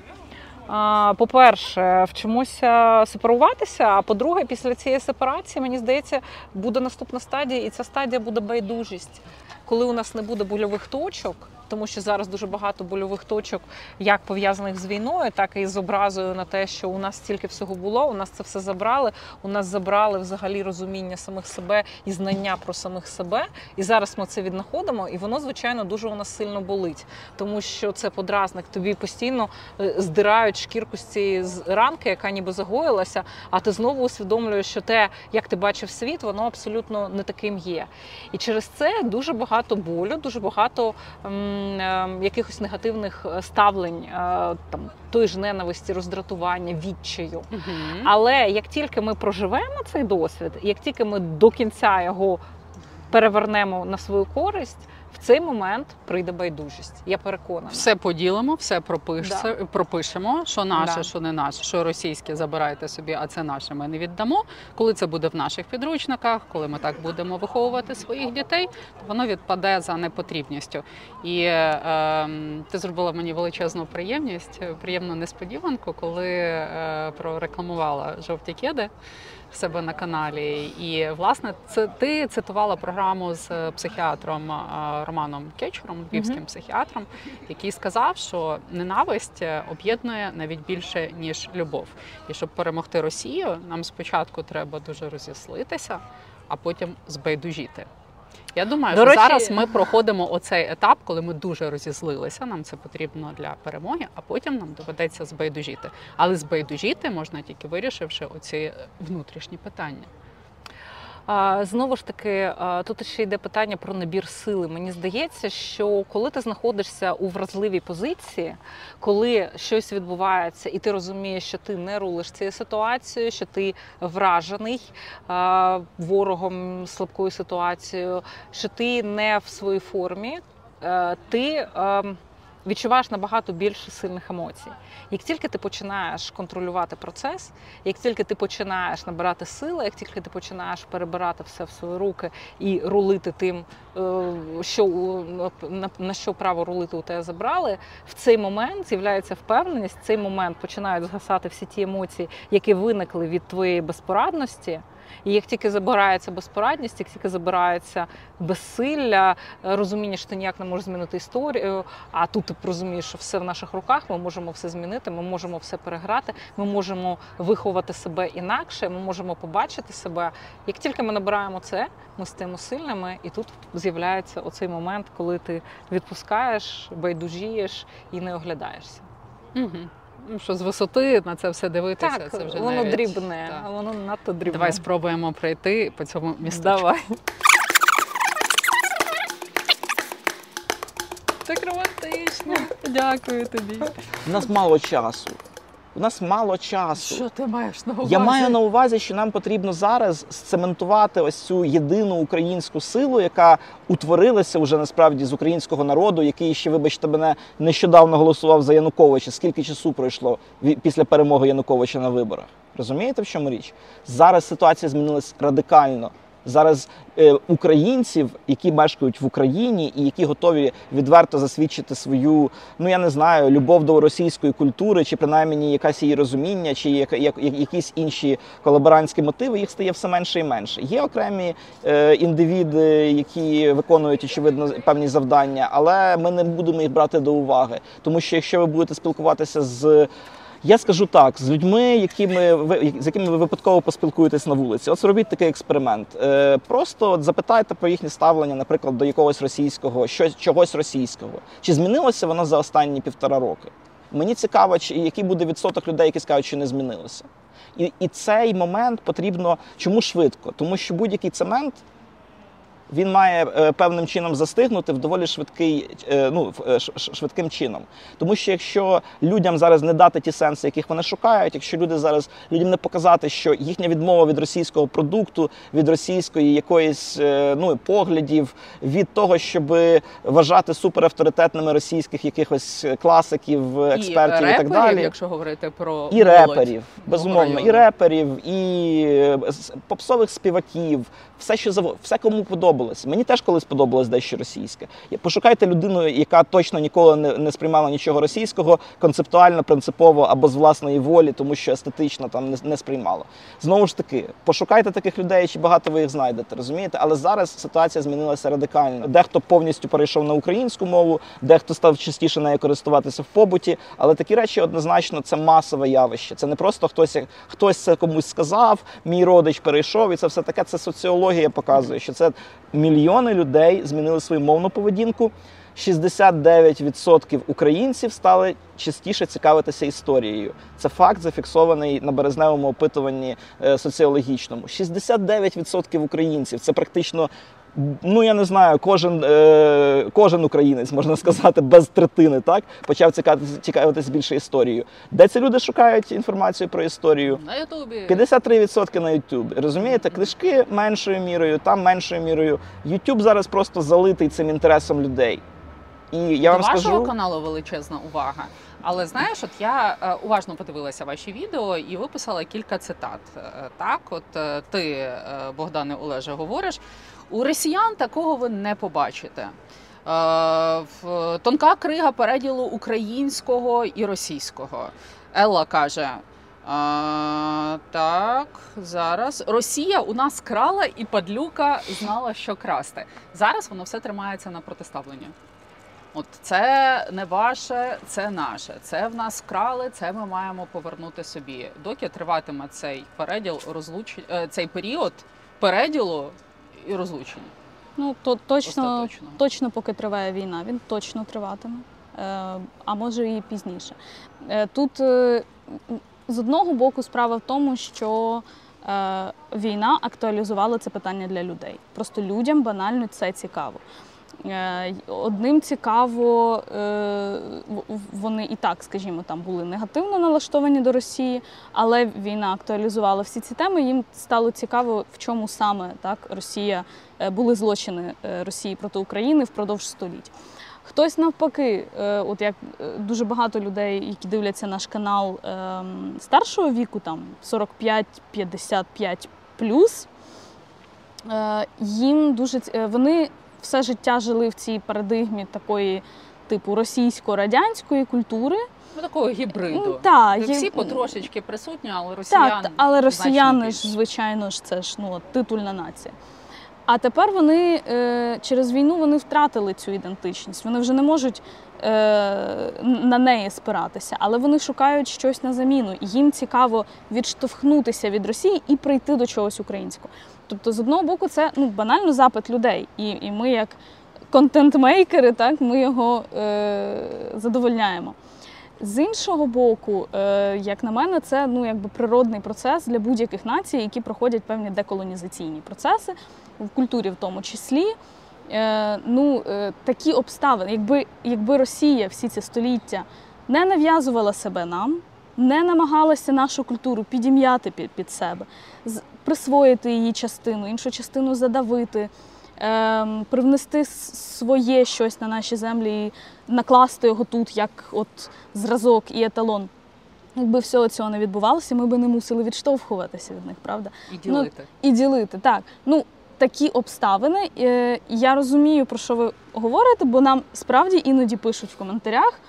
по-перше, вчимося сепаруватися. А по-друге, після цієї сепарації, мені здається, буде наступна стадія, і ця стадія буде байдужість. Коли у нас не буде больових точок, тому що зараз дуже багато больових точок, як пов'язаних з війною, так і з образою на те, що у нас стільки всього було. У нас це все забрали. У нас забрали взагалі розуміння самих себе і знання про самих себе. І зараз ми це віднаходимо, і воно, звичайно, дуже у нас сильно болить, тому що це подразник. Тобі постійно е, здирають шкірку з цієї ранки, яка ніби загоїлася, а ти знову усвідомлюєш, що те, як ти бачив світ, воно абсолютно не таким є. І через це дуже багато болю, дуже багато ем, якихось негативних е, ставлень, е, там тої ж ненависті, роздратування, відчаю. Але як тільки ми проживемо цей досвід, як тільки ми до кінця його перевернемо на свою користь, в цей момент прийде байдужість. Я переконана. Все поділимо, все пропиш- пропишемо, що наше, Да. що не наше, що російське забирайте собі, а це наше ми не віддамо. Коли це буде в наших підручниках, коли ми так будемо виховувати своїх дітей, то воно відпаде за непотрібністю. І е, ем, ти зробила мені величезну приємність, е, приємну несподіванку, коли е, прорекламувала жовті кеди в себе на каналі. І власне це ти цитувала програму з е, психіатром е, Романом Кечуром, львівським Мгм. психіатром, який сказав, що ненависть е, об'єднує навіть більше ніж любов. І щоб перемогти Росію, нам спочатку треба дуже розіслитися, а потім збайдужіти. Я думаю, До що речі- зараз ми проходимо оцей етап, коли ми дуже розізлилися. Нам це потрібно для перемоги, а потім нам доведеться збайдужіти. Але збайдужіти можна тільки вирішивши оці внутрішні питання. Знову ж таки, тут ще йде питання про набір сили. Мені здається, що коли ти знаходишся у вразливій позиції, коли щось відбувається, і ти розумієш, що ти не рулиш цією ситуацією, що ти вражений ворогом слабкою ситуацією, що ти не в своїй формі, е, ти. Відчуваєш набагато більше сильних емоцій. Як тільки ти починаєш контролювати процес, як тільки ти починаєш набирати сили, як тільки ти починаєш перебирати все в свої руки і рулити тим, е, що на що право рулити у тебе забрали, в цей момент з'являється впевненість, в цей момент починають згасати всі ті емоції, які виникли від твоєї безпорадності. І як тільки забирається безпорадність, як тільки забирається безсилля, е, розуміння, що ти ніяк не можеш змінити історію, а тут ти розумієш, що все в наших руках, ми можемо все змінити, ми можемо все переграти, ми можемо виховати себе інакше, ми можемо побачити себе. Як тільки ми набираємо це, ми стаємо сильними, і тут з'являється оцей момент, коли ти відпускаєш, байдужієш і не оглядаєшся. Угу. Ну, що з висоти на це все дивитися, Так, це вже воно навіть... дрібне, Так. воно надто дрібне. Давай спробуємо пройти по цьому місту. Давай. Так романтично. Дякую тобі. У нас мало часу. У нас мало часу. Що ти маєш на увазі? Я маю на увазі, що нам потрібно зараз сцементувати ось цю єдину українську силу, яка утворилася вже насправді з українського народу, який ще, вибачте, мене нещодавно голосував за Януковича. Скільки часу пройшло після перемоги Януковича на виборах? Розумієте, в чому річ? Зараз ситуація змінилась радикально. Зараз е, українців, які мешкають в Україні і які готові відверто засвідчити свою, ну я не знаю, любов до російської культури, чи принаймні якась її розуміння, чи якісь інші колаборантські мотиви, їх стає все менше і менше. Є окремі е, індивіди, які виконують очевидно певні завдання, але ми не будемо їх брати до уваги, тому що якщо ви будете спілкуватися з я скажу так, з людьми, якими ви з якими ви випадково поспілкуєтесь на вулиці. От зробіть такий експеримент. Е, просто от запитайте про їхнє ставлення, наприклад, до якогось російського, щось чогось російського. Чи змінилося воно за останні півтора роки? Мені цікаво, чи який буде відсоток людей, які скажуть, що не змінилося. І, і цей момент потрібно чому швидко? Тому що будь-який цемент він має е, певним чином застигнути в доволі швидкий, е, ну, е, швидким чином. Тому що якщо людям зараз не дати ті сенси, яких вони шукають, якщо люди зараз людям не показати, що їхня відмова від російського продукту, від російської якоїсь ну, поглядів, від того, щоб вважати суперавторитетними російських якихось класиків, експертів і, так реперів, далі. якщо говорити про І молодь реперів, безумовно, і реперів, і попсових співаків, все, що заво- все кому подобалось. Мені теж колись подобалось дещо російське. Пошукайте людину, яка точно ніколи не, не сприймала нічого російського, концептуально, принципово або з власної волі, тому що естетично там не, не сприймала. Знову ж таки, пошукайте таких людей, чи багато ви їх знайдете, розумієте? Але зараз ситуація змінилася радикально. Дехто повністю перейшов на українську мову, дехто став частіше нею користуватися в побуті. Але такі речі однозначно це масове явище. Це не просто хтось хтось це комусь сказав, мій родич перейшов, і це все таке. Це соціологія показує, що це мільйони людей змінили свою мовну поведінку. 69% українців стали частіше цікавитися історією. Це факт зафіксований на березневому опитуванні е, соціологічному. 69% українців це практично. Ну, я не знаю, кожен, е, кожен українець, можна сказати, без третини, так почав цікавитися, цікавитись більше історією. Де ці люди шукають інформацію про історію? На Ютубі. 53% на YouTube. Розумієте, книжки меншою мірою, там меншою мірою. YouTube зараз просто залитий цим інтересом людей. І я вам До вашого скажу, каналу величезна увага. Але знаєш, от я е, уважно подивилася ваші відео і виписала кілька цитат. Е, Так, от е, ти, е, Богдане Олеже, говориш: у росіян такого ви не побачите. Е, Тонка крига переділу українського і російського. Елла каже. А, так, зараз Росія у нас крала і падлюка знала, що красти. Зараз воно все тримається на протиставленні. От це не ваше, це наше. Це в нас крали, це ми маємо повернути собі. Доки триватиме цей переділ розлуч... е, цей період переділу і розлучення. Ну то точно, точно, поки триває війна, він точно триватиме, е, а може і пізніше. Е, Тут е, з одного боку справа в тому, що війна актуалізувала це питання для людей. Просто людям банально це цікаво. Е, Одним цікаво, е, вони і так, скажімо, там були негативно налаштовані до Росії, але війна актуалізувала всі ці теми. Їм стало цікаво, в чому саме так Росія е, були злочини Росії проти України впродовж століть. Хтось навпаки, от як дуже багато людей, які дивляться наш канал ем, старшого віку, там 45-55 плюс, е, їм дуже вони все життя жили в цій парадигмі такої типу російсько-радянської культури. Ну, такого гібриду. Та, є- всі потрошечки присутні, але росіян. так, але росіяни ж, звичайно ж, це ж ну, титульна нація. А тепер вони е, через війну вони втратили цю ідентичність. Вони вже не можуть е, на неї спиратися, але вони шукають щось на заміну. Їм цікаво відштовхнутися від Росії і прийти до чогось українського. Тобто, з одного боку, це ну, банально запит людей. І, і ми, як контент-мейкери, так, ми його е, задовольняємо. З іншого боку, е, як на мене, це ну якби природний процес для будь-яких націй, які проходять певні деколонізаційні процеси в культурі, в тому числі. Е, ну е, такі обставини, якби, якби Росія всі ці століття не нав'язувала себе нам, не намагалася нашу культуру підім'яти під, під себе, присвоїти її частину, іншу частину задавити, ем, привнести своє щось на наші землі і накласти його тут як от зразок і еталон. Якби всього цього не відбувалося, ми би не мусили відштовхуватися від них, правда? І ділити. І ділити. Так. Ну, такі обставини. Е, я розумію, про що ви говорите, бо нам справді іноді пишуть в коментарях.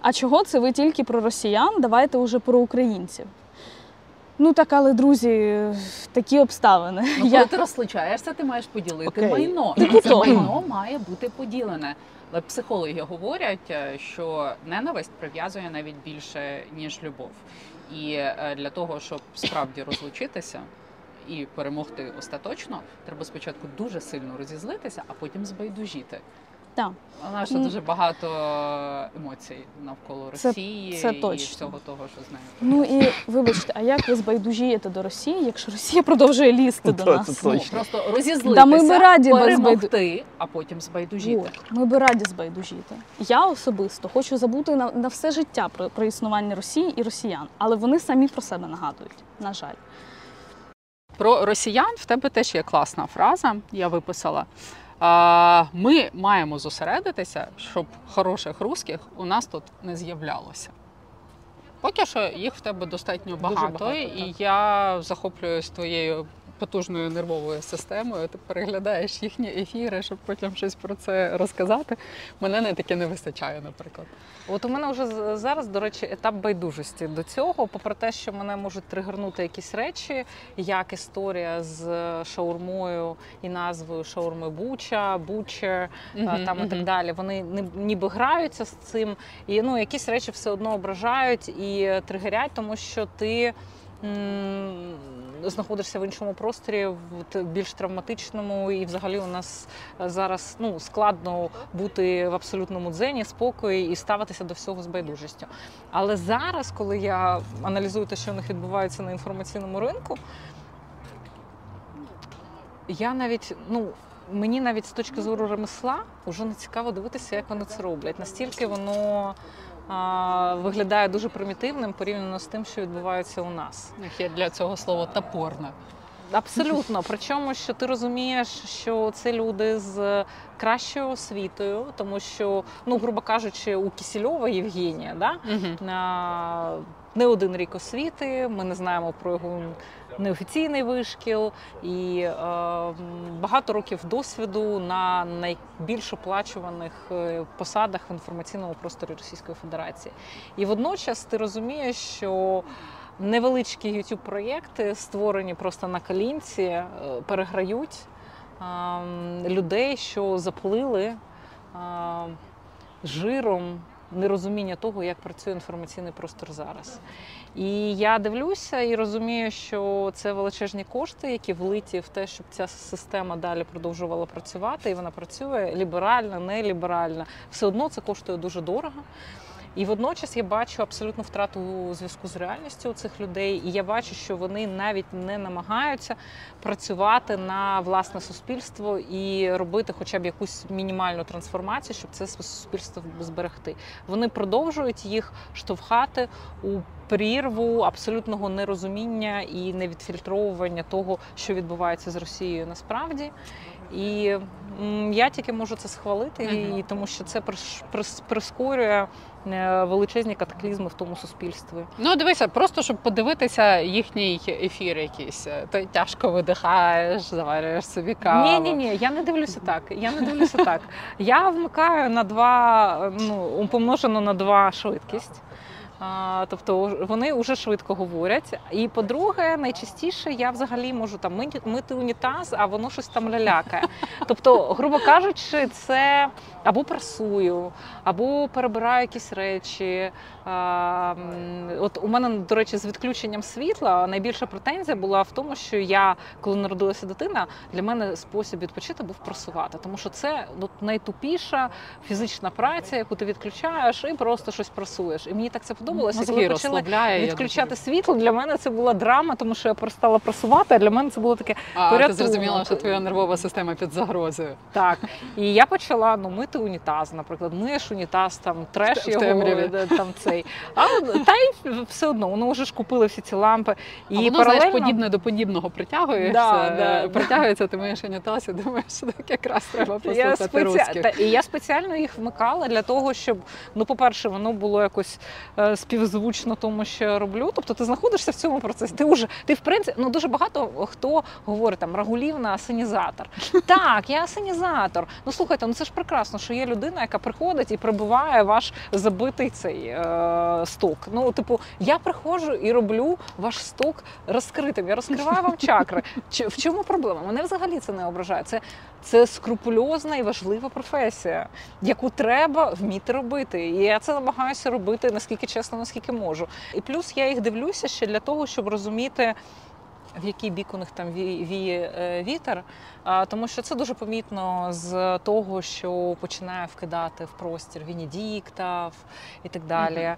А чого це ви тільки про росіян? Давайте уже про українців. Ну так, але друзі, такі обставини. Ну, коли Я- ти розлучаєшся, ти маєш поділити Окей. майно. І це майно має бути поділене. Але психологи говорять, е, що ненависть прив'язує навіть більше, ніж любов. І е, для того, щоб справді розлучитися і перемогти остаточно, треба спочатку дуже сильно розізлитися, а потім збайдужіти. Так. Вона Ну, дуже багато емоцій навколо це- Росії це і точно. всього того, що з нею. Ну і вибачте, а як ви збайдужієте до Росії, якщо Росія продовжує лізти до нас? це Ну, точно. просто розізлитися, Да ми би раді перемогти, а потім збайдужіти. От, ми би раді збайдужіти. Я особисто хочу забути на, на все життя про, про існування Росії і росіян, але вони самі про себе нагадують. На жаль. Про росіян в тебе теж є класна фраза, я виписала. Ми маємо зосередитися, щоб хороших русських у нас тут не з'являлося. Поки що їх в тебе достатньо багато, багато, і так. я захоплююсь твоєю потужною нервовою системою. Ти переглядаєш їхні ефіри, щоб потім щось про це розказати. Мене не таке не вистачає, наприклад. От у мене вже зараз, до речі, етап байдужості до цього, попри те, що мене можуть тригернути якісь речі, як історія з шаурмою і назвою шаурми Буча, Бучер, Мгм, там і так далі. Вони ни- ніби граються з цим, і ну якісь речі все одно ображають і тригерять, тому що ти. м, Знаходишся в іншому просторі, в більш травматичному, і взагалі у нас зараз ну складно бути в абсолютному дзені, спокої і ставитися до всього з байдужістю. Але зараз, коли я аналізую те, що у них відбувається на інформаційному ринку, я навіть ну. Мені навіть з точки зору ремесла вже не цікаво дивитися, як вони це роблять. Настільки воно виглядає дуже примітивним порівняно з тим, що відбувається у нас. Є для цього слово топорне. Абсолютно. Причому, що ти розумієш, що це люди з кращою освітою, тому що, ну, грубо кажучи, у Кісільова Євгенія, да? Угу. а, не один рік освіти. Ми не знаємо про його неофіційний вишкіл і е, багато років досвіду на найбільш оплачуваних е, посадах в інформаційному просторі Російської Федерації. І водночас ти розумієш, що невеличкі youtube проєкти створені просто на калінці, е, переграють м, людей, що заплили а, жиром нерозуміння того, як працює інформаційний простор зараз. І я дивлюся і розумію, що це величезні кошти, які влиті в те, щоб ця система далі продовжувала працювати, і вона працює ліберальна, не ліберально. Все одно це коштує дуже дорого. І водночас я бачу абсолютну втрату зв'язку з реальністю у цих людей, і я бачу, що вони навіть не намагаються працювати на власне суспільство і робити хоча б якусь мінімальну трансформацію, щоб це суспільство зберегти. Вони продовжують їх штовхати у прірву абсолютного нерозуміння і невідфільтровування того, що відбувається з Росією насправді. І я тільки можу це схвалити, і тому що це прискорює величезні катаклізми в тому суспільстві. Ну, дивися, просто щоб подивитися їхній ефір якийсь. Ти тяжко видихаєш, заварюєш собі каву. Ні, ні, ні, я не дивлюся так. Я не дивлюся так. Я вмикаю на два, ну помножено на два швидкість. А, тобто вони вже швидко говорять. І по-друге, найчастіше я взагалі можу там мити унітаз, а воно щось там лялякає. Тобто, грубо кажучи, це або прасую, або перебираю якісь речі. От у мене, до речі, з відключенням світла найбільша претензія була в тому, що я, коли народилася дитина, для мене спосіб відпочити був прасувати, тому що це ну, найтупіша фізична праця, яку ти відключаєш і просто щось прасуєш. І мені так це подобалося. Мозги Коли я відключати світло, для мене це була драма, тому що я перестала прасувати. А для мене це було таке А, ти зрозуміла, що твоя нервова система під загрозою. так. І я почала ну, мити унітаз, наприклад, миєш унітаз, там треш В його, темряві. там цей. А та й все одно, ну вже ж купили всі ці лампи. І а воно, паралельно... знаєш, подібне до подібного притягуєшся, Да, да, е, да. притягується, ти маєш унітаз і думаєш, що так якраз треба Я послухати спеці... русських. Та, і я спеціально їх вмикала для того, щоб, ну, по-перше, воно було якось е, співзвучно тому, що я роблю. Тобто ти знаходишся в цьому процесі. Ти вже ти в принципі, ну дуже багато хто говорить там Рагулівна асенізатор. Так, я асенізатор. Ну слухайте, ну це ж прекрасно, що є людина, яка приходить і прибиває ваш забитий цей е, сток. Ну, типу, я приходжу і роблю ваш сток розкритим. Я розкриваю вам чакри. Чи в чому проблема? Мене взагалі це не ображає. Це це скрупульозна і важлива професія, яку треба вміти робити. І я це намагаюся робити наскільки чесно, наскільки можу. І плюс я їх дивлюся ще для того, щоб розуміти. В який бік у них там віє, е, вітер, тому що це дуже помітно з того, що починає вкидати в простір Венедіктов і так далі.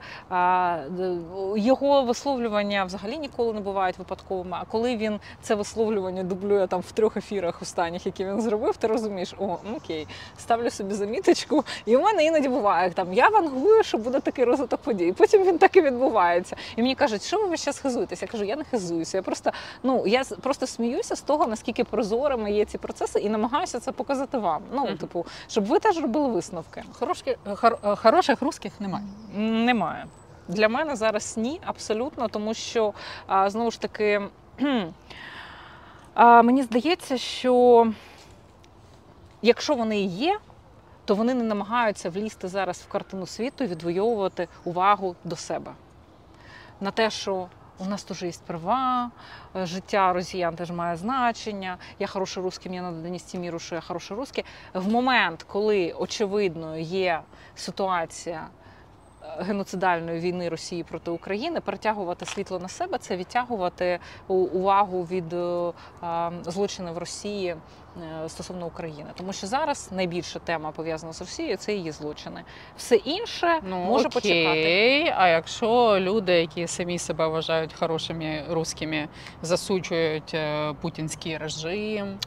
Д- його висловлювання взагалі ніколи не бувають випадковими. А коли він це висловлювання дублює там в трьох ефірах останніх, які він зробив, ти розумієш, о, ну, окей, ставлю собі заміточку. І у мене іноді буває там, я вангую, що буде такий розвиток подій. Потім він так і відбувається. І мені кажуть, що ви зараз хизуєтеся? Я кажу, я не хизуюся. Я просто ну я просто сміюся з того, наскільки прозорими є ці процеси, і намагаюся це показати вам. Ну, Мгм. типу, щоб ви теж робили висновки. Хорошки, хор, хороших русських немає. Немає. Для мене зараз ні, абсолютно, тому що а, знову ж таки. А, мені здається, що якщо вони і є, то вони не намагаються влізти зараз в картину світу і відвоювати увагу до себе. На те, що у нас теж є права, е, життя росіян теж має значення. Я хороший русский, мені треба донести міру, що я хороший русский. В момент, коли очевидно є ситуація е, геноцидальної війни Росії проти України, перетягувати світло на себе це відтягувати увагу від е, злочинів Росії стосовно України. Тому що зараз найбільша тема пов'язана з Росією це її злочини. Все інше Ну, може почекати. А якщо люди, які самі себе вважають хорошими русскими, засуджують е, путінський режим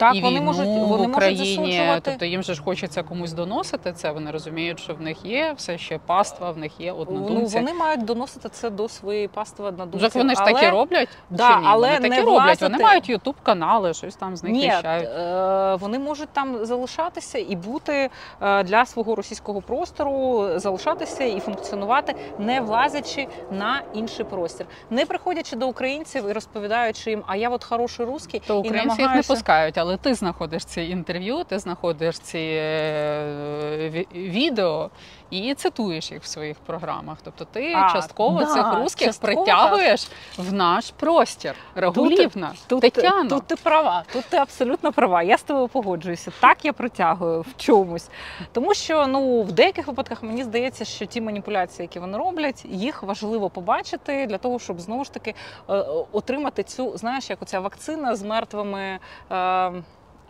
Так, і вони війну можуть в вони можуть Україні, тобто їм же ж хочеться комусь доносити це. Вони розуміють, що в них є все ще паства, в них є Ну, вони мають доносити це до своєї паства однодумців. так вони ж але... так і роблять. Да, чи ні? але вони не і роблять. Вони мають ютуб канали, щось там з них Ні, віщають. е, вони можуть там залишатися і бути е, для свого російського простору, залишатися і функціонувати, не влазячи на інший простір, не приходячи до українців і розповідаючи їм, а я от хороший русський, То і українці їх не пускають, але ти знаходиш ці інтерв'ю, ти знаходиш ці е, відео і цитуєш їх в своїх програмах. Тобто ти А, частково да, цих русських частково, притягуєш в наш простір. Регулівна, Тут, Тетяна. тут тут ти права, тут ти абсолютно права. Я з тобою погоджуюся. Так я притягую в чомусь. Тому що ну в деяких випадках мені здається, що ті маніпуляції, які вони роблять, їх важливо побачити для того, щоб знову ж таки е, е, отримати цю, знаєш, як оця вакцина з мертвими. Е,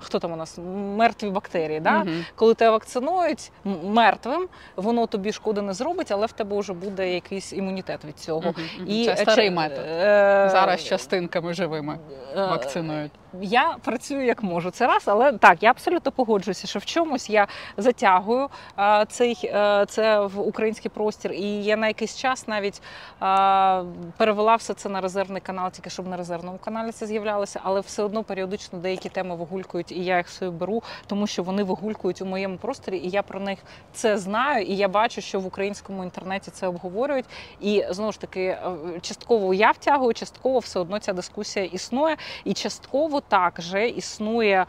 Хто там у нас мертві бактерії? Да? Угу. Коли тебе вакцинують мертвим, воно тобі шкоди не зробить, але в тебе вже буде якийсь імунітет від цього. Угу. І Це старий чи- метод. е, Зараз частинками живими е, вакцинують. Я працюю як можу. Це раз, але так, я абсолютно погоджуюся, що в чомусь я затягую а, цей, е, це в український простір. І я на якийсь час навіть а, перевела все це на резервний канал, тільки щоб на резервному каналі це з'являлося, але все одно періодично деякі теми вигулькують, і я їх собі беру, тому що вони вигулькують у моєму просторі, і я про них це знаю. І я бачу, що в українському інтернеті це обговорюють. І знову ж таки, е, частково я втягую, частково все одно ця дискусія існує. І частково також існує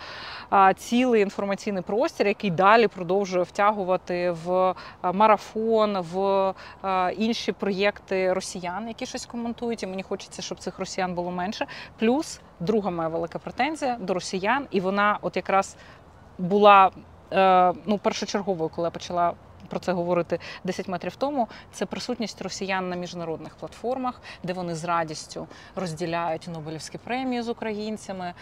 цілий інформаційний простір, який далі продовжує втягувати в марафон, в інші проєкти росіян, які щось коментують. І мені хочеться, щоб цих росіян було менше. Плюс друга моя велика претензія до росіян, і вона от якраз була е, ну, першочерговою, коли я почала. Про це говорити 10 метрів тому. Це присутність росіян на міжнародних платформах, де вони з радістю розділяють Нобелівські премії з українцями.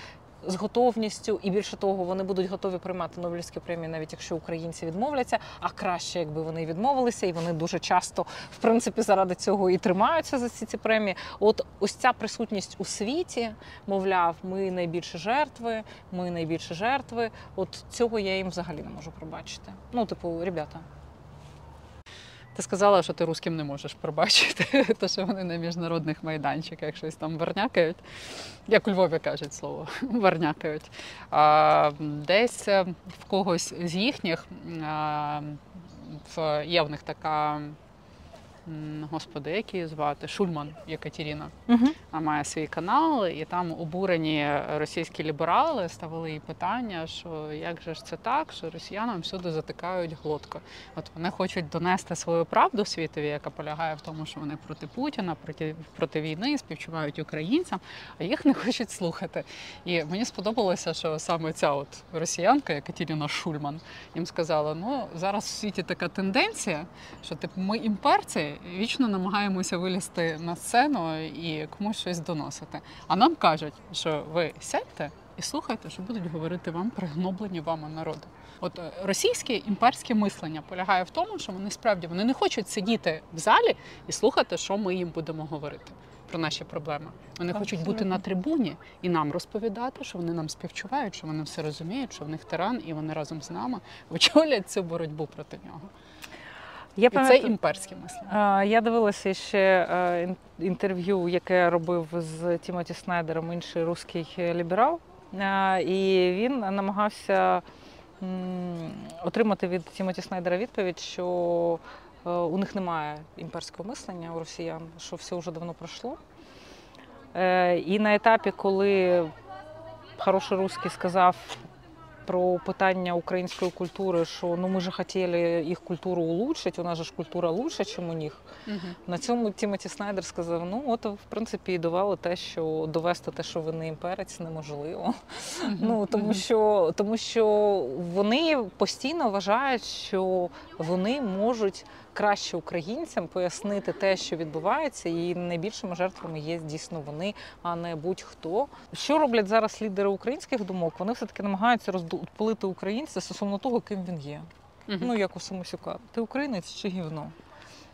З готовністю, і більше того, вони будуть готові приймати Нобелівські премії, навіть якщо українці відмовляться. А краще, якби вони відмовилися, і вони дуже часто, в принципі, заради цього і тримаються за ці ці премії. От ось ця присутність у світі, мовляв, ми найбільше жертви, ми найбільше жертви. От цього я їм взагалі не можу пробачити. Ну, типу, ребята. Ти сказала, що ти русським не можеш пробачити, то що вони на міжнародних майданчиках щось там вернякають. Як у Львові кажуть слово, варнякають. А, десь е, в когось з їхніх а, в, є в них така. Господи, як її звати? Шульман Єкатеріна. Угу. Вона має свій канал, і там обурені російські ліберали ставили їй питання, що як же ж це так, що росіянам всюди затикають глотку. От вони хочуть донести свою правду світові, яка полягає в тому, що вони проти Путіна, проти, проти війни, співчувають українцям, а їх не хочуть слухати. І мені сподобалося, що саме ця от росіянка, Екатерина Шульман, їм сказала: ну зараз в світі така тенденція, що типу ми імперці вічно намагаємося вилізти на сцену і комусь щось доносити. А нам кажуть, що ви сядьте і слухайте, що будуть говорити вам пригноблені вами народи. От е, російське імперське мислення полягає в тому, що вони справді вони не хочуть сидіти в залі і слухати, що ми їм будемо говорити про наші проблеми. Вони хочуть бути на трибуні і нам розповідати, що вони нам співчувають, що вони все розуміють, що в них тиран, і вони разом з нами очолять цю боротьбу проти нього. Я І це імперське мислення. Я дивилася ще е, інтерв'ю, яке робив з Тімоті Снайдером інший русський ліберал. І він намагався отримати від Тімоті Снайдера відповідь, що е, у них немає імперського мислення у росіян, що все вже давно пройшло. Е, І на етапі, коли хороший русский сказав про питання української культури, що ну ми ж хотіли їх культуру улучшити, у нас же ж культура лучше, ніж у них. На цьому Тімоті Снайдер сказав: ну от в принципі і довели те, що довести те, що вони імперець, неможливо. Ну тому що тому що вони постійно вважають, що вони можуть краще українцям пояснити те, що відбувається, і найбільшими жертвами є дійсно вони, а не будь-хто. Що роблять зараз лідери українських думок? Вони все таки намагаються розпилити українця стосовно того, ким він є. Ну як у Самосюка, ти українець чи гівно?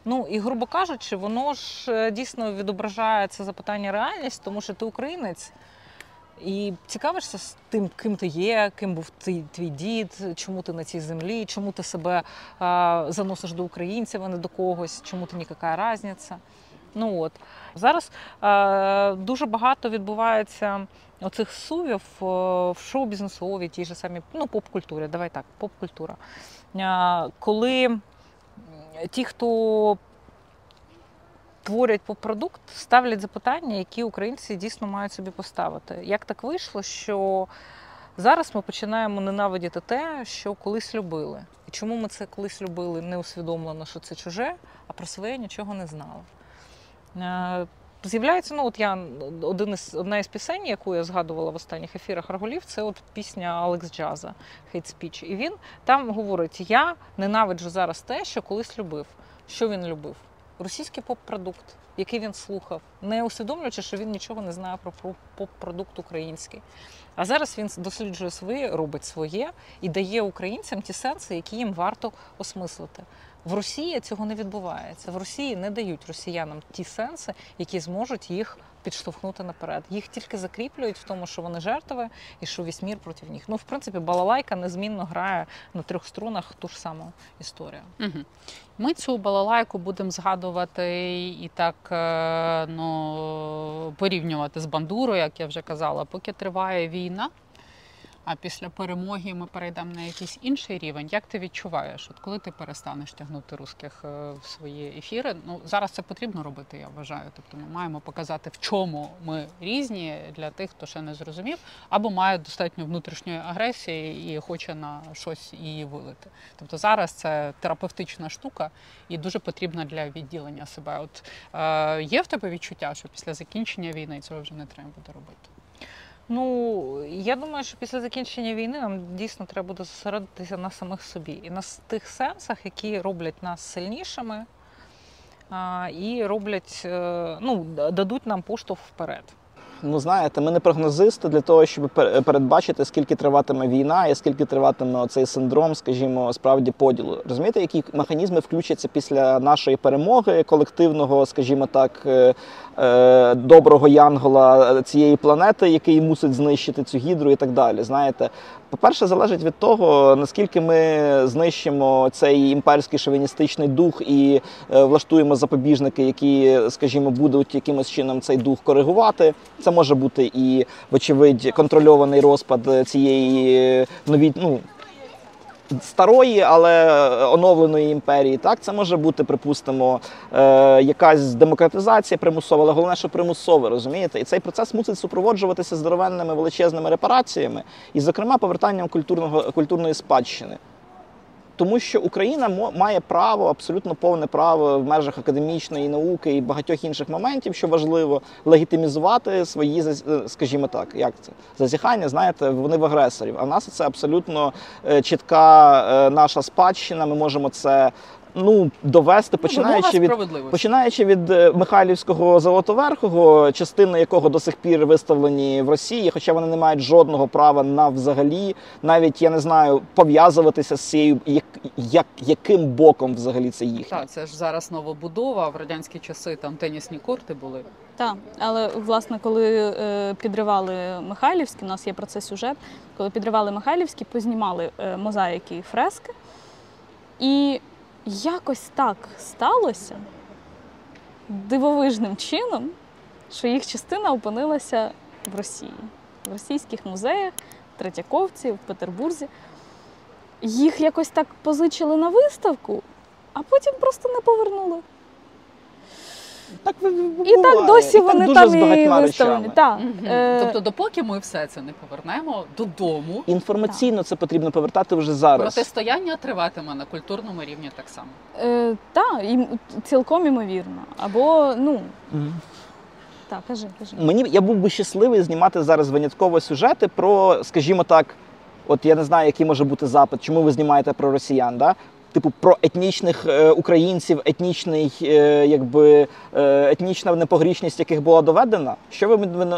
Ну і грубо кажучи, воно ж е, дійсно відображає це запитання реальність, тому що ти українець. І цікавишся з тим, ким ти є, ким був твій, твій дід, чому ти на цій землі, чому ти себе а, заносиш до українців, а не до когось, чому ти ніяка різниця. Ну от зараз а, дуже багато відбувається оцих сувів а, в шоу-бізнесовій, тій же самій ну, поп-культурі. Давай так, поп-культура. А, коли ті, хто творять поп-продукт, ставлять запитання, які українці дійсно мають собі поставити. Як так вийшло, що зараз ми починаємо ненавидіти те, що колись любили. І чому ми це колись любили, не усвідомлено, що це чуже, а про своє нічого не знали. Е, З'являється, ну от я один із одна із пісень, яку я згадувала в останніх ефірах Аргулів, це от пісня Алекс Джаза Hate Speech. І він там говорить: я ненавиджу зараз те, що колись любив. Що він любив? Російський поп-продукт, який він слухав, не усвідомлюючи, що він нічого не знає про про поп-продукт український. А зараз він досліджує своє, робить своє і дає українцям ті сенси, які їм варто осмислити. В Росії цього не відбувається. В Росії не дають росіянам ті сенси, які зможуть їх підштовхнути наперед. Їх тільки закріплюють в тому, що вони жертви і що весь мір проти них. Ну, в принципі, балалайка незмінно грає на трьох струнах ту ж саму історію. Угу. Ми цю балалайку будемо згадувати і так е, ну, порівнювати з бандурою, як я вже казала, поки триває війна. А після перемоги ми перейдемо на якийсь інший рівень. Як ти відчуваєш, от коли ти перестанеш тягнути русських е, в свої ефіри? Ну зараз це потрібно робити, я вважаю. Тобто ми маємо показати, в чому ми різні для тих, хто ще не зрозумів, або має достатньо внутрішньої агресії і хоче на щось її вилити. Тобто зараз це терапевтична штука і дуже потрібна для відділення себе. От е, є в тебе відчуття, що після закінчення війни цього вже не треба буде робити? Ну, я думаю, що після закінчення війни нам дійсно треба буде зосередитися на самих собі і на тих сенсах, які роблять нас сильнішими і роблять, е, ну, дадуть нам поштовх вперед. Ну, знаєте, ми не прогнозисти для того, щоб передбачити, скільки триватиме війна і скільки триватиме цей синдром, скажімо, справді поділу. Розумієте, які механізми включаться після нашої перемоги, колективного, скажімо так, е, доброго янгола цієї планети, який мусить знищити цю гідру і так далі. Знаєте, по-перше, залежить від того, наскільки ми знищимо цей імперський шовіністичний дух і е, влаштуємо запобіжники, які, скажімо, будуть якимось чином цей дух коригувати. Це може бути і, вочевидь, контрольований розпад цієї нові, ну, старої, але оновленої імперії. Так, це може бути, припустимо, е, якась демократизація примусова, але головне, що примусове, розумієте? І цей процес мусить супроводжуватися здоровенними величезними репараціями, і, зокрема, повертанням культурного культурної спадщини. Тому що Україна має право, абсолютно повне право в межах академічної науки і багатьох інших моментів, що важливо, легітимізувати свої, скажімо так, як це зазіхання, знаєте, вони в агресорів. А в нас це абсолютно е, чітка е, наша спадщина. Ми можемо це ну, довести, починаючи від починаючи від е, Михайлівського Золотоверхого, частини якого до сих пір виставлені в Росії, хоча вони не мають жодного права на взагалі, навіть я не знаю, пов'язуватися з цією, як, як яким боком взагалі це їхнє. Так, це ж зараз новобудова. В радянські часи там тенісні корти були. Так, але власне, коли е, підривали Михайлівський, у нас є про це сюжет. Коли підривали Михайлівський, познімали е, мозаїки і фрески. І якось так сталося дивовижним чином, що їх частина опинилася в Росії, в російських музеях, Третьяковці, в Петербурзі. Їх якось так позичили на виставку, а потім просто не повернули. Так ви- І так досі І так вони дуже там з і виставлені. Так. Мгм. Е, Тобто, допоки ми все це не повернемо додому, Інформаційно це потрібно повертати вже зараз. протистояння триватиме на культурному рівні так само. е, та, і цілком імовірно. Або, ну, Мгм. так, кажи, кажи. Мені я був би щасливий знімати зараз винятково сюжети про, скажімо так, от я не знаю, який може бути запит, чому ви знімаєте про росіян, да? Типу про етнічних е, українців, етнічний, е, якби е, етнічна непогрішність, яких була доведена. Що ви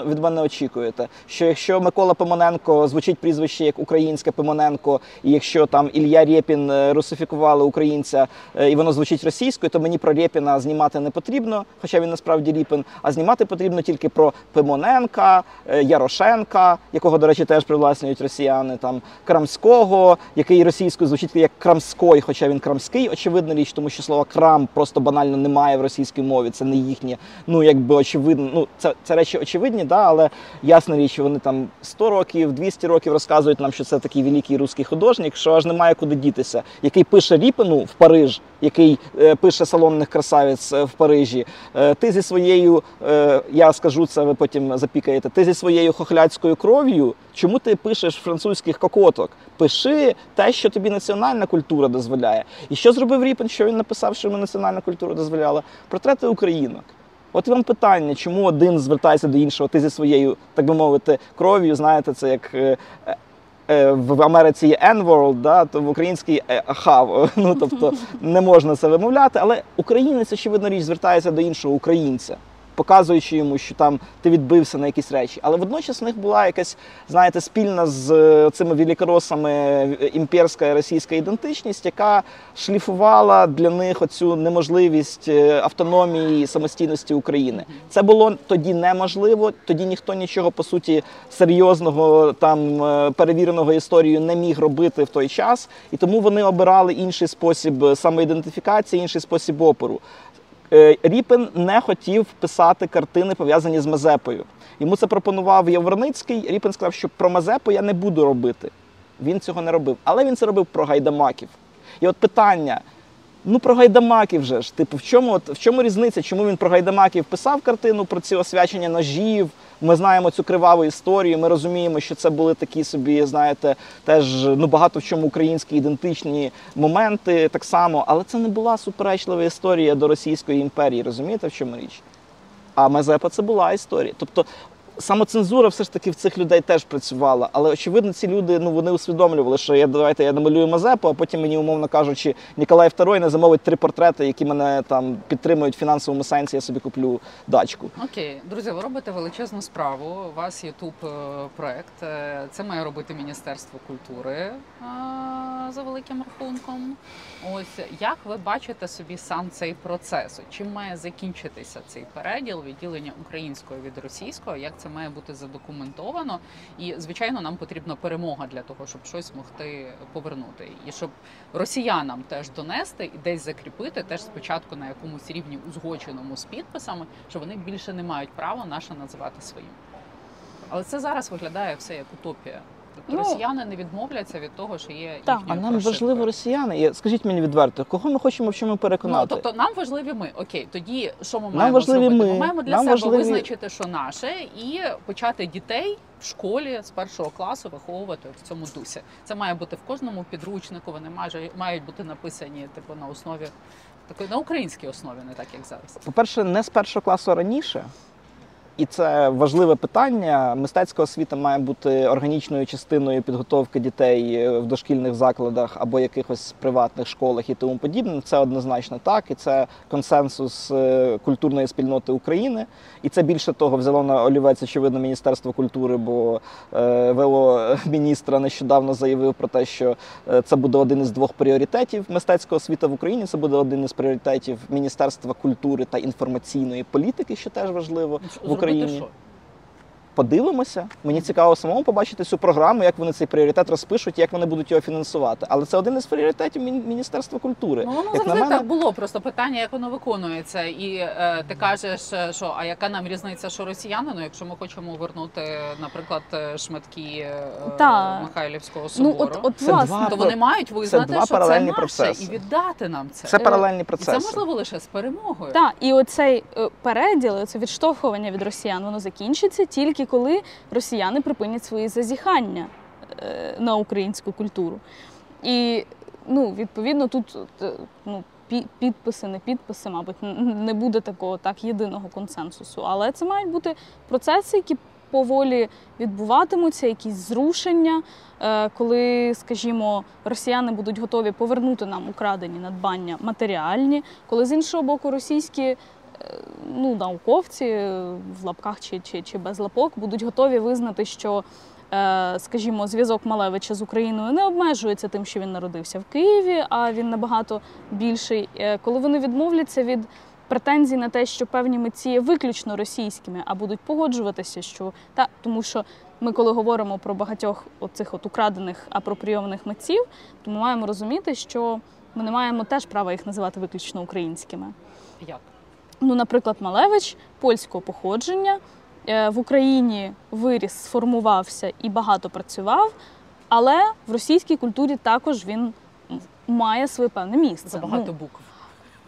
від мене, очікуєте? Що якщо Микола Пимоненко звучить прізвище як українське Пимоненко, і якщо там Ілля Рєпін русифікували українця і воно звучить російською, то мені про Рєпіна знімати не потрібно, хоча він насправді Ріпін, а знімати потрібно тільки про Пимоненка, Ярошенка, якого, до речі, теж привласнюють росіяни, там Крамського, який російською звучить як Крамской, хоча він крамський, очевидна річ, тому що слова крам просто банально немає в російській мові. Це не їхнє. Ну якби очевидно. Ну це, це речі очевидні, да, але ясна річ, вони там 100 років, 200 років розказують нам, що це такий великий русський художник, що аж немає куди дітися, який пише Ріпину в Париж, який е, пише салонних красавиць е, в Парижі. Е, ти зі своєю, я скажу це, ви потім запікаєте. Ти зі своєю хохляцькою кров'ю. Чому ти пишеш французьких кокоток? Пиши те, що тобі національна культура дозволяє. І що зробив Ріпін? Що він написав, що йому національна культура дозволяла? Портрети українок. От вам питання, чому один звертається до іншого, ти зі своєю, так би мовити, кров'ю, знаєте, це як. Е, е, е, В Америці є N-World, да, то в українській е, хав. Ну тобто не можна це вимовляти, але українець, очевидно, річ звертається до іншого українця, показуючи йому, що там ти відбився на якісь речі. Але водночас в них була якась, знаєте, спільна з е, цими великоросами е, імперська російська ідентичність, яка шліфувала для них оцю неможливість е, автономії і самостійності України. Це було тоді неможливо. Тоді ніхто нічого по суті серйозного там перевіреного історією не міг робити в той час, і тому вони обирали інший спосіб самоідентифікації, інший спосіб опору. Е, Ріпин не хотів писати картини, пов'язані з Мазепою. Йому це пропонував Яворницький. Ріпен сказав, що про Мазепу я не буду робити. Він цього не робив. Але він це робив про гайдамаків. І от питання: ну про гайдамаків же ж, типу, в чому, от, в чому різниця? Чому він про гайдамаків писав картину про ці освячення ножів? Ми знаємо цю криваву історію. Ми розуміємо, що це були такі собі, знаєте, теж ну багато в чому українські ідентичні моменти так само, але це не була суперечлива історія до Російської імперії. Розумієте, в чому річ? А Мазепа це була історія. Тобто самоцензура все ж таки в цих людей теж працювала. Але очевидно, ці люди ну вони усвідомлювали, що я давайте я намалюю Мазепу, а потім мені, умовно кажучи, Ніколай II не замовить три портрети, які мене там підтримують в фінансовому сенсі. Я собі куплю дачку. Окей, друзі, ви робите величезну справу. У вас Ютуб проект. Е, Це має робити Міністерство культури е, за великим рахунком. Ось як ви бачите собі сам цей процес? Чим має закінчитися цей переділ відділення українського від російського? Як це має бути задокументовано? І звичайно, нам потрібна перемога для того, щоб щось могти повернути, і щоб росіянам теж донести і десь закріпити, теж спочатку на якомусь рівні узгодженому з підписами, що вони більше не мають права наше називати своїм. Але це зараз виглядає все як утопія. Тобто Ну, росіяни не відмовляться від того, що є Так. А нам важливо росіяни. Скажіть мені відверто, кого ми хочемо в чому Ну, переконати? тобто нам важливі ми. Окей, тоді що ми Нам маємо важливі зробити? ми, Ми маємо для нам себе важливі- визначити, що наше, і почати дітей в школі з першого класу виховувати в цьому дусі. Це має бути в кожному підручнику. Вони майже мають бути написані типу на основі такої на українській основі, не так як зараз. По-перше, не з першого класу раніше. І це важливе питання. Мистецька освіта має бути органічною частиною підготовки дітей е, в дошкільних закладах або якихось приватних школах і тому подібне. Це однозначно так, і це консенсус е, культурної спільноти України. І це більше того взяло на олівець, очевидно, Міністерство культури, бо е, ВО міністра нещодавно заявив про те, що це буде один із двох пріоритетів. Мистецька освіта в Україні це буде один із пріоритетів Міністерства культури та інформаційної політики, що теж важливо в Україні. Що? Подивимося. Мені цікаво самому побачити цю програму, як вони цей пріоритет розпишуть, як вони будуть його фінансувати. Але це один із пріоритетів Міністерства культури. Ну, воно Як на завжди мене- так було. Просто питання, як воно виконується. І е, ти кажеш, е, що а яка нам різниця, що росіяни? Ну, якщо ми хочемо вернути, наприклад, е, шматки е, Та. Михайлівського Ну, собору, от, от Це власне, два то вони мають визнати, два що це паралельні наше, процеси. і віддати нам це. Це паралельні І це можливо лише з перемогою. Так, і оцей е, переділ, це відштовхування від росіян, воно закінчиться тільки коли росіяни припинять свої зазіхання е, на українську культуру. І ну, відповідно, тут е, ну, підписи, не підписи, мабуть, не буде такого так єдиного консенсусу. Але це мають бути процеси, які поволі відбуватимуться, якісь зрушення, е, коли, скажімо, росіяни будуть готові повернути нам украдені надбання матеріальні, коли з іншого боку російські ну, науковці е, в лапках чи, чи, чи без лапок будуть готові визнати, що, е, скажімо, зв'язок Малевича з Україною не обмежується тим, що він народився в Києві, а він набагато більший. Е, Коли вони відмовляться від претензій на те, що певні митці є виключно російськими, а будуть погоджуватися, що та тому що. Ми, коли говоримо про багатьох оцих от украдених апропрійованих митців, то ми маємо розуміти, що ми не маємо теж права їх називати виключно українськими. Як? Ну, наприклад, Малевич польського походження е, в Україні виріс, сформувався і багато працював, але в російській культурі також він має своє певне місце. Забагато букв.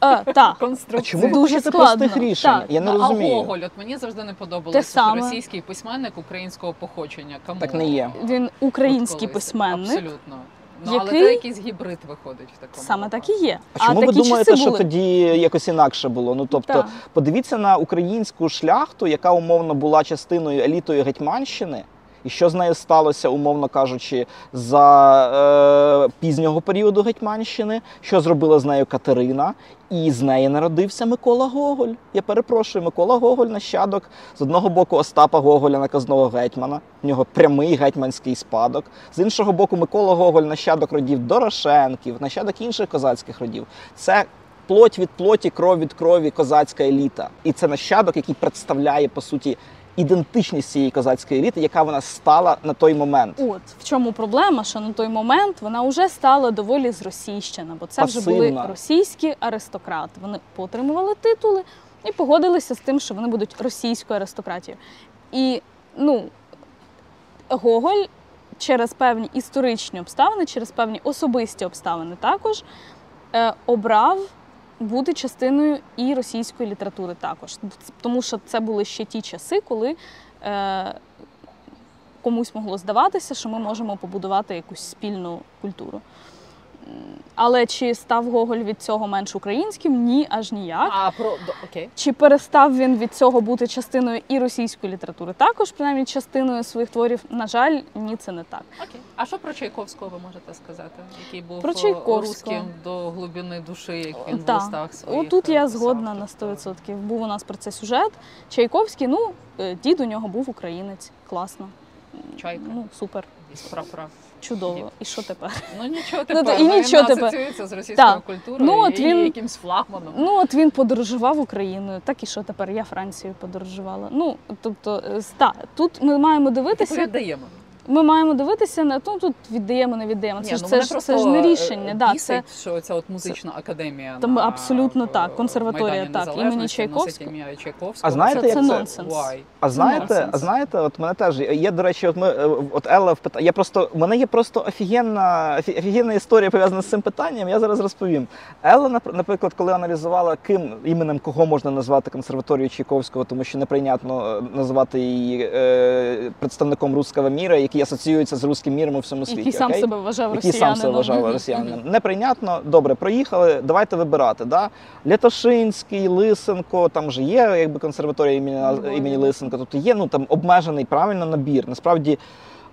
Ну, е, так. А чому Дуже складно. простих рішень? Так. Я не а розумію. Гоголь, от мені завжди не Те подобалося, що саме. російський письменник українського походження. Кому? Так не є. Він український письменник. Абсолютно. Ну, але який- це якийсь гібрид виходить в такому. Саме так і є. А чому ви такі думаєте, часи що були. тоді якось інакше було? Ну тобто, Так. подивіться на українську шляхту, яка умовно була частиною елітою Гетьманщини, і що з нею сталося, умовно кажучи, за е, пізнього періоду Гетьманщини, що зробила з нею Катерина, і з неї народився Микола Гоголь. Я перепрошую, Микола Гоголь нащадок з одного боку Остапа Гоголя, наказного гетьмана. В нього прямий гетьманський спадок. З іншого боку, Микола Гоголь нащадок родів Дорошенків, нащадок інших козацьких родів. Це плоть від плоті, кров від крові козацька еліта. І це нащадок, який представляє по суті ідентичність цієї козацької еліти, яка вона стала на той момент. От в чому проблема, що на той момент вона вже стала доволі зросійщена, бо це вже були російські аристократи. Вони поотримували титули і погодилися з тим, що вони будуть російською аристократією. І ну, Гоголь через певні історичні обставини, через певні особисті обставини також е, обрав бути частиною і російської літератури також. Тому що це були ще ті часи, коли е, комусь могло здаватися, що ми можемо побудувати якусь спільну культуру. Але чи став Гоголь від цього менш українським? Ні, аж ніяк. А про окей. Чи перестав він від цього бути частиною і російської літератури? Також, принаймні, частиною своїх творів, на жаль, ні, це не так. Окей. А що про Чайковського ви можете сказати? Який був Про е, русським до глибини душі, як він в листах своїх. Отут е, я згодна на Тобто, 100%. Був у нас про це сюжет. Чайковський, ну, е, дід у нього був українець. Класно. Чайка. Ну, супер, із прапора. Чудово. І що тепер? Ну нічого Ну, тепер. то і ну, нічого він тепер. асоціюється з російською Так. культурою Ну, от і він- якимсь флагманом. Ну, от він подорожував Україною, так і що тепер? Я Францією подорожувала. Ну, тобто, е, та, тут ми маємо дивитися. дивитися. віддаємо. Ми маємо дивитися на ну, тут віддаємо, не віддаємо. Це Ні, ж ну, це ж це ж не рішення. Да, це що ця от музична академія. Там на, абсолютно в, так, консерваторія, так, імені Чайковського. Чайковського. А знаєте, це, як це це? нонсенс. Why? А знаєте, нонсенс. а знаєте, от мене теж є, до речі, от ми е, от Елла впитає. Я просто у мене є просто офігенна офі- офігенна історія пов'язана з цим питанням. Я зараз розповім. Елла, нап- наприклад, коли аналізувала, ким іменем кого можна назвати консерваторію Чайковського, тому що неприйнятно е, називати її е, представником руського міра, який асоціюється з руським міром у всьому світі. Який сам окей? себе вважав який сам себе вважав росіянином. Неприйнятно. Добре, проїхали. Давайте вибирати. Да? Лятошинський, Лисенко, там вже є якби консерваторія імені, Львові. імені Лисенко. Тобто є ну там обмежений правильно набір. Насправді.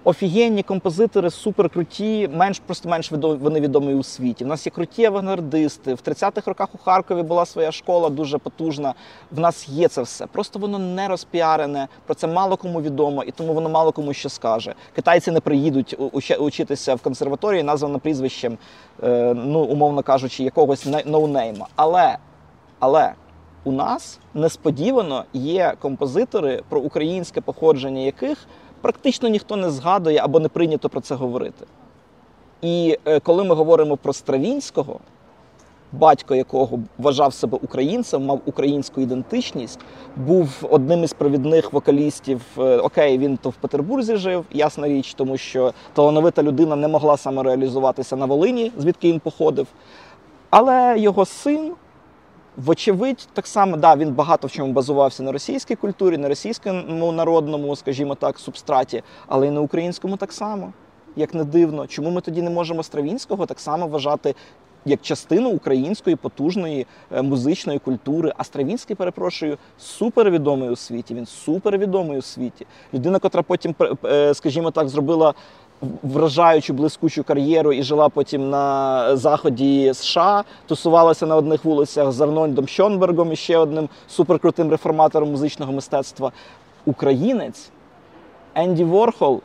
Офігенні композитори, суперкруті, менш просто менш відомі, вони відомі у світі. У нас є круті авангардисти. В 30-х роках у Харкові була своя школа дуже потужна. В нас є це все. Просто воно не розпіарене. Про це мало кому відомо, і тому воно мало кому що скаже. Китайці не приїдуть учитися в консерваторії, названо прізвищем, е, ну умовно кажучи, якогось не- ноунейма. Але, але у нас несподівано є композитори, про українське походження яких практично ніхто не згадує або не прийнято про це говорити. І е, коли ми говоримо про Стравінського, батько якого вважав себе українцем, мав українську ідентичність, був одним із провідних вокалістів. Е, Окей, він то в Петербурзі жив, ясна річ, тому що талановита людина не могла самореалізуватися на Волині, звідки він походив. Але його син, вочевидь, так само, да, він багато в чому базувався на російській культурі, на російському народному, скажімо так, субстраті, але й на українському так само. Як не дивно, чому ми тоді не можемо Стравінського так само вважати як частину української потужної е, музичної культури. А Стравінський, перепрошую, супервідомий у світі. Він супервідомий у світі. Людина, котра потім, е, скажімо так, зробила вражаючу блискучу кар'єру і жила потім на заході США, тусувалася на одних вулицях з Арнольдом Шонбергом і ще одним суперкрутим реформатором музичного мистецтва. Українець Енді Ворхол.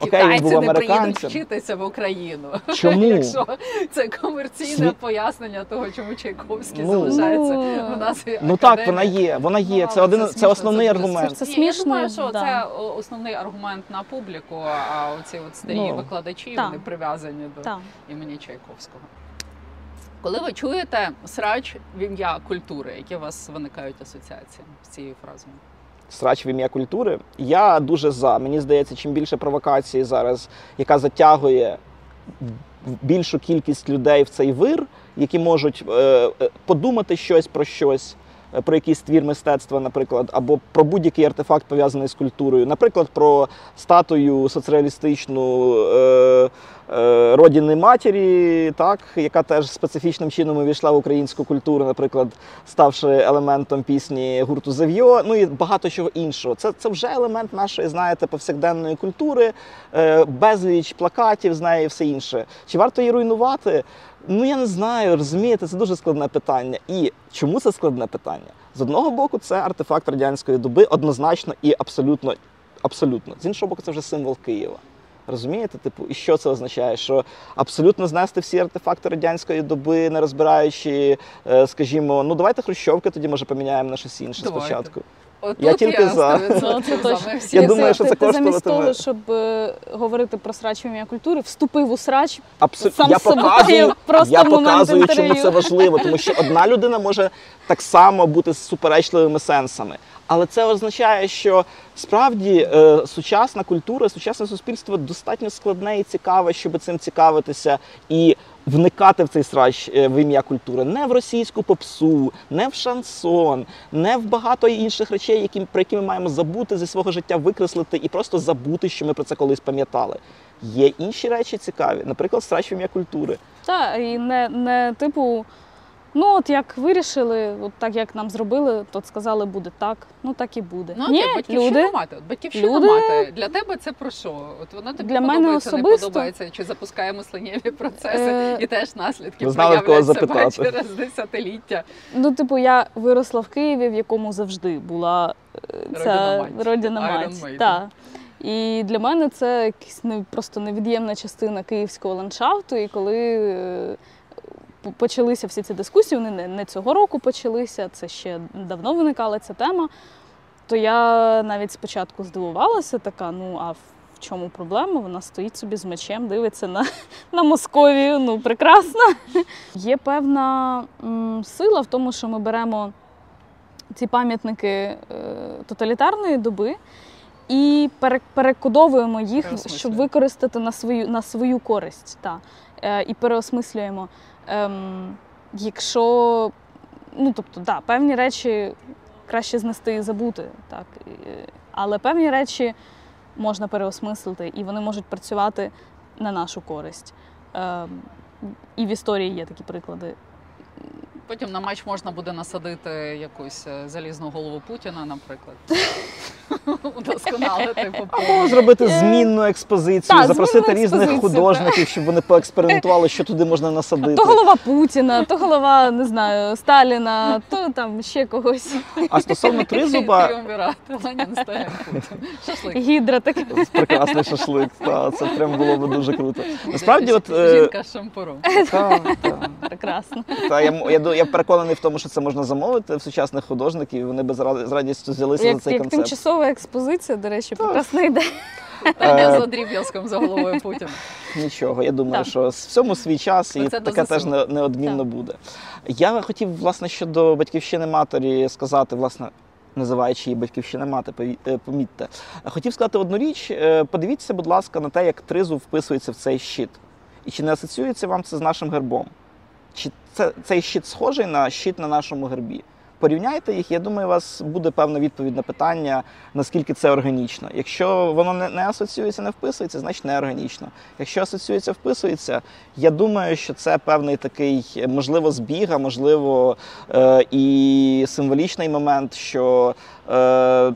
Окей, він був не приїдуть вчитися в Україну. Чому? Якщо це комерційне Сві- пояснення того, чому Чайковський Ну. залишається Ну, у нас. Ну так, вона є. Вона є. Ну, Це один це смішно, основний дуже аргумент. Це Ні, смішно, Я думаю, що да. це основний аргумент на публіку, а оці от старі Ну, викладачі так. вони прив'язані до Так. імені Чайковського. Коли ви чуєте срач в ім'я культури, які у вас виникають асоціації з цією фразою? Срач в ім'я культури. Я дуже за. Мені здається, чим більше провокації зараз, яка затягує більшу кількість людей в цей вир, які можуть е, е, подумати щось про щось. Е, Про якийсь твір мистецтва, наприклад, або про будь-який артефакт пов'язаний з культурою, наприклад, про статую соцреалістичну е, е, родини матері, так, яка теж специфічним чином увійшла в українську культуру, наприклад, ставши елементом пісні гурту Зев'йо, ну і багато чого іншого. Це, це вже елемент нашої, знаєте, повсякденної культури, е, безліч плакатів з неї все інше. Чи варто її руйнувати? Ну я не знаю, розумієте, це дуже складне питання. І чому це складне питання? З одного боку, це артефакт радянської доби, однозначно і абсолютно, абсолютно. З іншого боку, це вже символ Києва. Розумієте, типу, і що це означає? Що абсолютно знести всі артефакти радянської доби, не розбираючи, е, скажімо, ну давайте хрущовки тоді може поміняємо на щось інше Давайте. Спочатку. Отут Я тільки за. Ну, це точно. Всі Я думаю, що це ти замість того, щоб е, говорити про срач ім'я культури, вступив у срач. Сам я з показую, просто я в момент показую, чому це важливо, тому що одна людина може так само бути з суперечливими сенсами. Але це означає, що справді е, сучасна культура, сучасне суспільство достатньо складне і цікаве, щоб цим цікавитися і вникати в цей срач е, в ім'я культури. Не в російську попсу, не в шансон, не в багато інших речей, які, про які ми маємо забути зі свого життя, викреслити і просто забути, що ми про це колись пам'ятали. Є інші речі цікаві, наприклад, срач в ім'я культури. Та і не, не типу, ну от як вирішили, от так як нам зробили, то сказали, буде так, ну так і буде. Ну, Ні, окей, батьківщина люди, мати. От батьківщина люди- мати. Для тебе це про що? От воно тобі Для мене подобається, не подобається, чи запускає мисленнєві процеси, Е, і теж наслідки Ви знали, в кого проявляють себе запитати. через десятиліття. ну типу, я виросла в Києві, в якому завжди була е, Родина ця мать. родина Iron мать. Maiden. Та. І для мене це якась не, просто невід'ємна частина київського ландшафту. І коли е, почалися всі ці дискусії, вони не, цього року почалися, це ще давно виникала ця тема, то я навіть спочатку здивувалася, така, ну а в чому проблема? Вона стоїть собі з мечем, дивиться на, на Московію. Ну, прекрасно. Є певна м, сила в тому, що ми беремо ці пам'ятники е, тоталітарної доби і перекодовуємо їх, щоб використати на свою, на свою користь. Та. Е, і переосмислюємо. Ем, якщо, ну тобто, да, певні речі краще знести і забути, так. Але певні речі можна переосмислити, і вони можуть працювати на нашу користь. Ем, і в історії є такі приклади. Потім на матч можна буде насадити якусь е, залізну голову Путіна, наприклад. удосконалити по Ну, зробити змінну експозицію, Е, запросити різних художників, щоб вони поекспериментували, що туди можна насадити. То голова Путіна, то голова, не знаю, Сталіна, то там ще когось. А стосовно тризуба. Шашлик. Гідра таке. прекрасний шашлик. Та, це прям було би дуже круто. Насправді, от е, Жінка з шампуром. Прекрасно. та, я, я, я переконаний в тому, що це можна замовити в сучасних художників. і Вони би з радістю взялися за цей як концепт. тимчасова експозиція, до речі, прекрасна ідея. Е, За дріб'язком за головою Путіна. Нічого, я думаю, що в цьому свій час і таке теж неодмінно буде. Я хотів, власне, щодо батьківщини матері сказати, власне. Називаючи її батьківщина мати, е, помітьте. Хотів сказати одну річ. Е, Подивіться, будь ласка, на те, як тризуб вписується в цей щит. І чи не асоціюється вам це з нашим гербом? Чи це, цей щит схожий на щит на нашому гербі? Порівняйте їх, я думаю, у вас буде певна відповідь на питання, наскільки це органічно. Якщо воно не, не асоціюється, не вписується, значить не органічно. Якщо асоціюється, вписується, я думаю, що це певний такий, можливо, збіг, а можливо, е, і символічний момент, що е,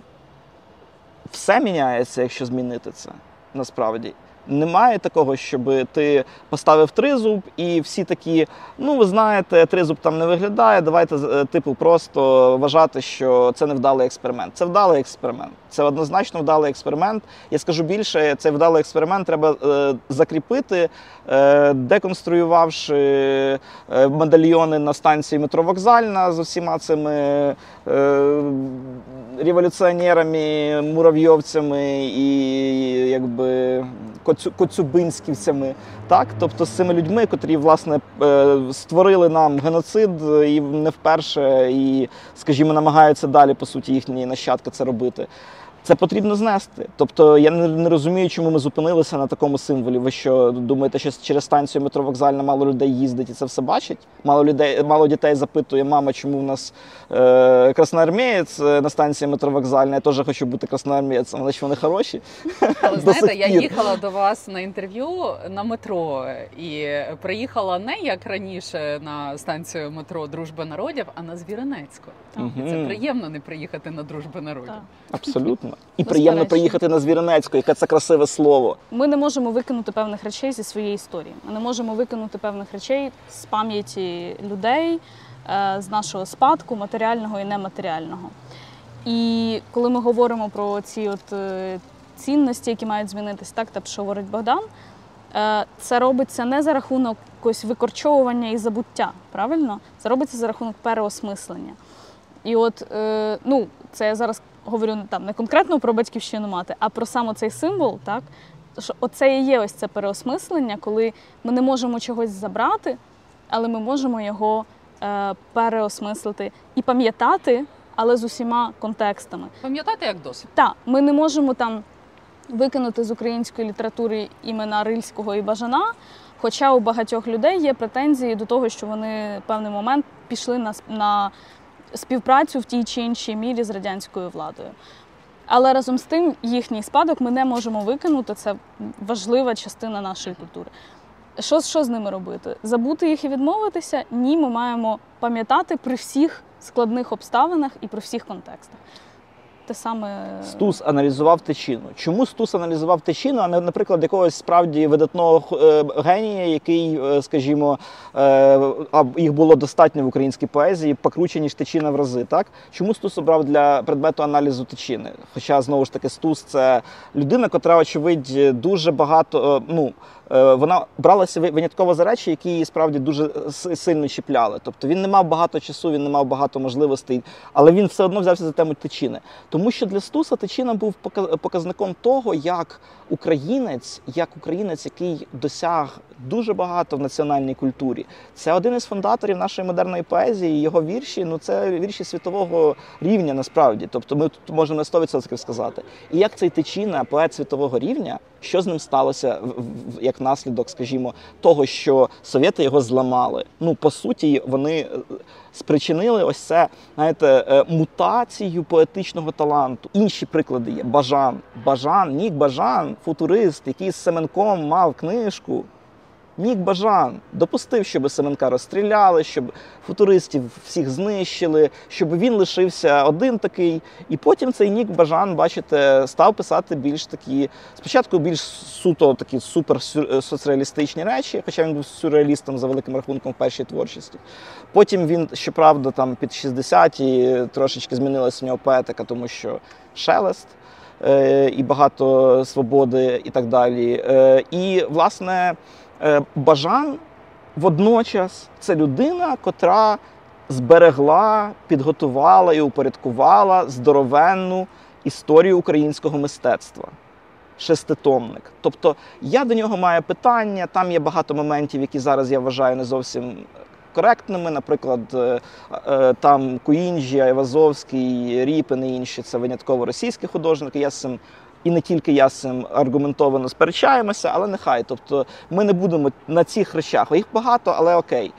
все міняється, якщо змінити це насправді. Немає такого, щоб ти поставив тризуб, і всі такі, ну ви знаєте, тризуб там не виглядає. Давайте е, типу просто вважати, що це невдалий експеримент. Це вдалий експеримент. Це однозначно вдалий експеримент. Я скажу більше, цей вдалий експеримент треба е, закріпити, е, деконструювавши е, медальйони на станції метро Вокзальна з усіма цими е, революціонерами, муравйовцями і якби коцюбинськівцями. Так, тобто з цими людьми, котрі власне е, створили нам геноцид і не вперше, і, скажімо, намагаються далі, по суті, їхні нащадки це робити. Це потрібно знести. Тобто я не, розумію, чому ми зупинилися на такому символі. Ви що думаєте, що через станцію метро вокзальна мало людей їздить і це все бачить? Мало людей, мало дітей запитує, мама, чому в нас е, красноармієць е, на станції метро вокзальна? Я теж хочу бути красноармієцем, але що вони хороші. Але До знаєте, я їхала до вас на інтерв'ю на метро і приїхала не як раніше на станцію метро Дружба народів, а на Звіринецьку. І це приємно не приїхати на Дружбу народів. Абсолютно. І приємно приїхати на Звіринецьку, яке це красиве слово. Ми не можемо викинути певних речей зі своєї історії. Ми не можемо викинути певних речей з пам'яті людей, е, з нашого спадку, матеріального і нематеріального. І коли ми говоримо про ці от е, цінності, які мають змінитися, так, те, що говорить Богдан, е, це робиться не за рахунок якогось викорчовування і забуття, правильно? Це робиться за рахунок переосмислення. І от, е, ну, це я зараз говорю там не конкретно про батьківщину мати, а про саме цей символ, так? Що оце і є ось це переосмислення, коли ми не можемо чогось забрати, але ми можемо його е, переосмислити і пам'ятати, але з усіма контекстами. Пам'ятаєте, як досвід? Так, ми не можемо там викинути з української літератури імена Рильського і Бажана. Хоча у багатьох людей є претензії до того, що вони в певний момент пішли на, на співпрацю в тій чи іншій мірі з радянською владою. Але разом з тим їхній спадок ми не можемо викинути. Це важлива частина нашої культури. Що, що з ними робити? Забути їх і відмовитися? Ні, ми маємо пам'ятати при всіх складних обставинах і при всіх контекстах. Те саме Стус аналізував тичину. Чому Стус аналізував тичину, а не, наприклад, якогось справді видатного е, генія, який, е, скажімо, е, їх було достатньо в українській поезії, покруче, ніж тичина в рази. Так? Чому Стус обрав для предмету аналізу тичини? Хоча, знову ж таки, Стус це людина, котра, очевидь, дуже багато. е, ну, е, вона бралася винятково за речі, які її справді дуже сильно чіпляли. Тобто він не мав багато часу, він не мав багато можливостей, але він все одно взявся за тему тичини. Тому що для Стуса Тичина був показником того, як українець, як українець, який досяг дуже багато в національній культурі. Це один із фундаторів нашої модерної поезії. Його вірші ну це вірші світового рівня насправді. Тобто ми тут можемо на 100% сказати. І як цей Тичина, поет світового рівня, що з ним сталося як наслідок, скажімо, того, що совєти його зламали. Ну по суті, вони е, спричинили ось це, знаєте, е, мутацію поетичного таланту. Інші приклади є. Бажан. Бажан, Нік Бажан, футурист, який з Семенком мав книжку. Нік Бажан допустив, щоб Семенка розстріляли, щоб футуристів всіх знищили, щоб він лишився один такий. І потім цей Нік Бажан, бачите, став писати більш такі, спочатку більш суто такі супер сю- соцреалістичні речі, хоча він був сюрреалістом за великим рахунком в першій творчості. Потім він, щоправда, там під 60-ті трошечки змінилася в нього поетика, тому що шелест е, і багато свободи і так далі. Е, і, власне, е, Бажан водночас це людина, котра зберегла, підготувала і упорядкувала здоровенну історію українського мистецтва. Шеститомник. Тобто я до нього маю питання. Там є багато моментів, які зараз я вважаю не зовсім коректними. Наприклад, е, е, там Куінджі, Айвазовський, Ріпин і інші це винятково російські художники. Я з цим і не тільки я з цим аргументовано сперечаємося, але нехай. Тобто ми не будемо на цих речах. Їх багато, але окей.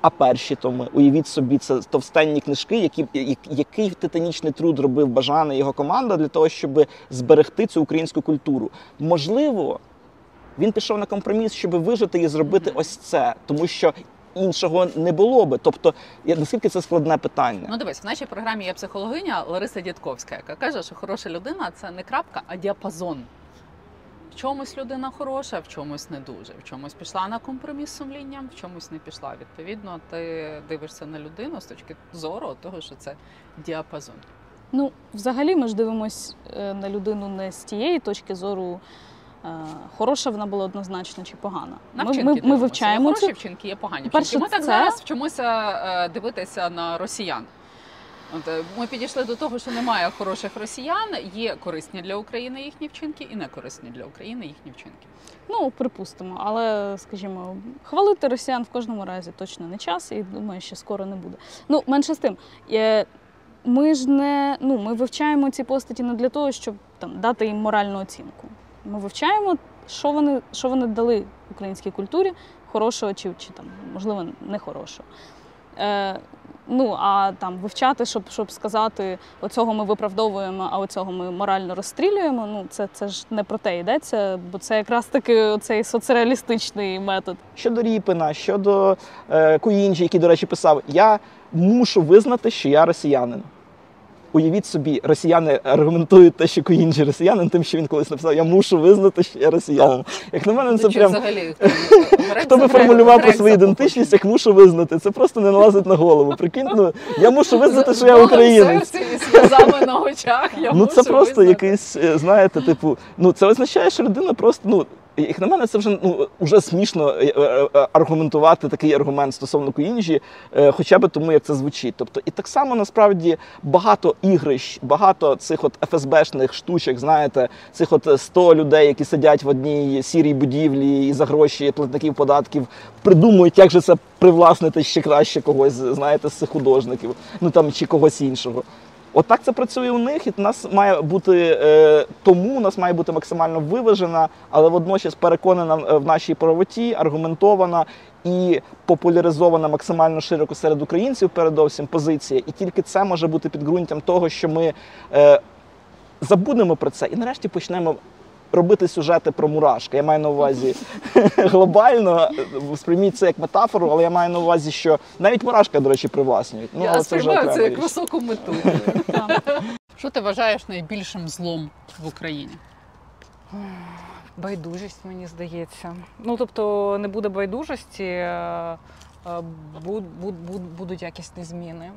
А перші томи, уявіть собі, це товстенні книжки, які, який титанічний труд робив Бажан і його команда для того, щоб зберегти цю українську культуру. Можливо, він пішов на компроміс, щоб вижити і зробити ось це, тому що іншого не було би. Тобто, я- наскільки це складне питання? Ну дивись, в нашій програмі є психологиня Лариса Дідковська, яка каже, що хороша людина це не крапка, а діапазон. В чомусь людина хороша, в чомусь не дуже. В чомусь пішла на компроміс з сумлінням, в чомусь не пішла. Відповідно, ти дивишся на людину з точки зору того, що це діапазон. Ну, взагалі, ми ж дивимось е, на людину не з тієї точки зору, хороша вона була однозначно чи погана. На Ми, ми, ми вивчаємо є цю вчинки, є погані вчинки. Ми так це- зараз вчимося е, дивитися на росіян. От е, ми підійшли до того, що немає хороших росіян, є корисні для України їхні вчинки і не корисні для України їхні вчинки. Ну, припустимо, але скажімо, хвалити росіян в кожному разі точно не час, і думаю, що скоро не буде. Ну, менше з тим. е, Ми ж не ну, ми вивчаємо ці постаті не для того, щоб там дати їм моральну оцінку. Ми вивчаємо, що вони, що вони дали українській культурі, хорошого чи, чи там, можливо, не хорошого. Е, ну, а там вивчати, щоб, щоб сказати, оцього ми виправдовуємо, а оцього ми морально розстрілюємо. Ну, це, це ж не про те йдеться, бо це якраз таки цей соцреалістичний метод. Щодо Рєпіна, щодо е, Куінджі, який, до речі, писав: я мушу визнати, що я росіянин. Уявіть собі, росіяни аргументують те, що Куінджі росіянин, тим, що він колись написав, я мушу визнати, що я росіянин. Як на мене, це Чи прям взагалі хто би формулював про свою ідентичність, як мушу визнати. Це просто не налазить на голову. Прикинь, ну я мушу визнати, що я українець. сльозами на очах. Я Ну це просто якийсь, е, знаєте, типу, ну це означає, що людина просто, ну. Як на мене, це вже ну вже смішно е, е, е, аргументувати такий аргумент стосовно Куінджі, е, хоча б тому, як це звучить. Тобто, і так само насправді багато ігрищ, багато цих от ФСБшних штучок, знаєте, цих от 100 людей, які сидять в одній сірій будівлі і за гроші платників податків, придумують, як же це привласнити ще краще когось, знаєте, з цих художників, ну там чи когось іншого. Отак це працює у них, і нас має бути е, тому у нас має бути максимально виважена, але водночас переконана в нашій правоті, аргументована і популяризована максимально широко серед українців, передовсім позиція. І тільки це може бути підґрунтям того, що ми е, забудемо про це і нарешті почнемо. Робити сюжети про мурашки. Я маю на увазі глобально, сприйміть це як метафору, але я маю на увазі, що навіть мурашка, до речі, привласнюють. Ну, Я але це вже сприймаю це як високу мету. Що ти вважаєш найбільшим злом в Україні? Байдужість, мені здається. Ну тобто не буде байдужості, е, е, буд- буд- буд- будуть якісні зміни.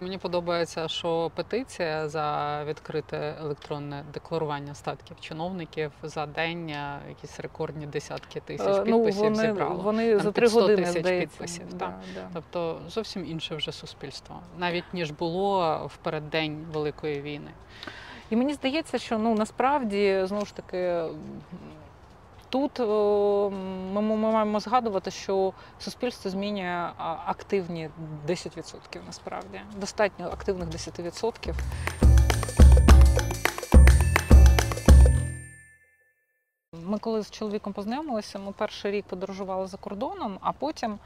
Мені подобається, що петиція за відкрите електронне декларування статків чиновників за день е, якісь рекордні десятки тисяч Е, підписів вони, зібрало. вони Там за три години тисяч здається. підписів, Да, так. да. Тобто зовсім інше вже суспільство, навіть ніж було в переддень Великої війни. І мені здається, що ну насправді знову ж таки. Тут ми, ми маємо згадувати, що суспільство змінює активні 10% насправді. Достатньо активних 10%. Ми коли з чоловіком познайомилися, ми перший рік подорожували за кордоном, а потім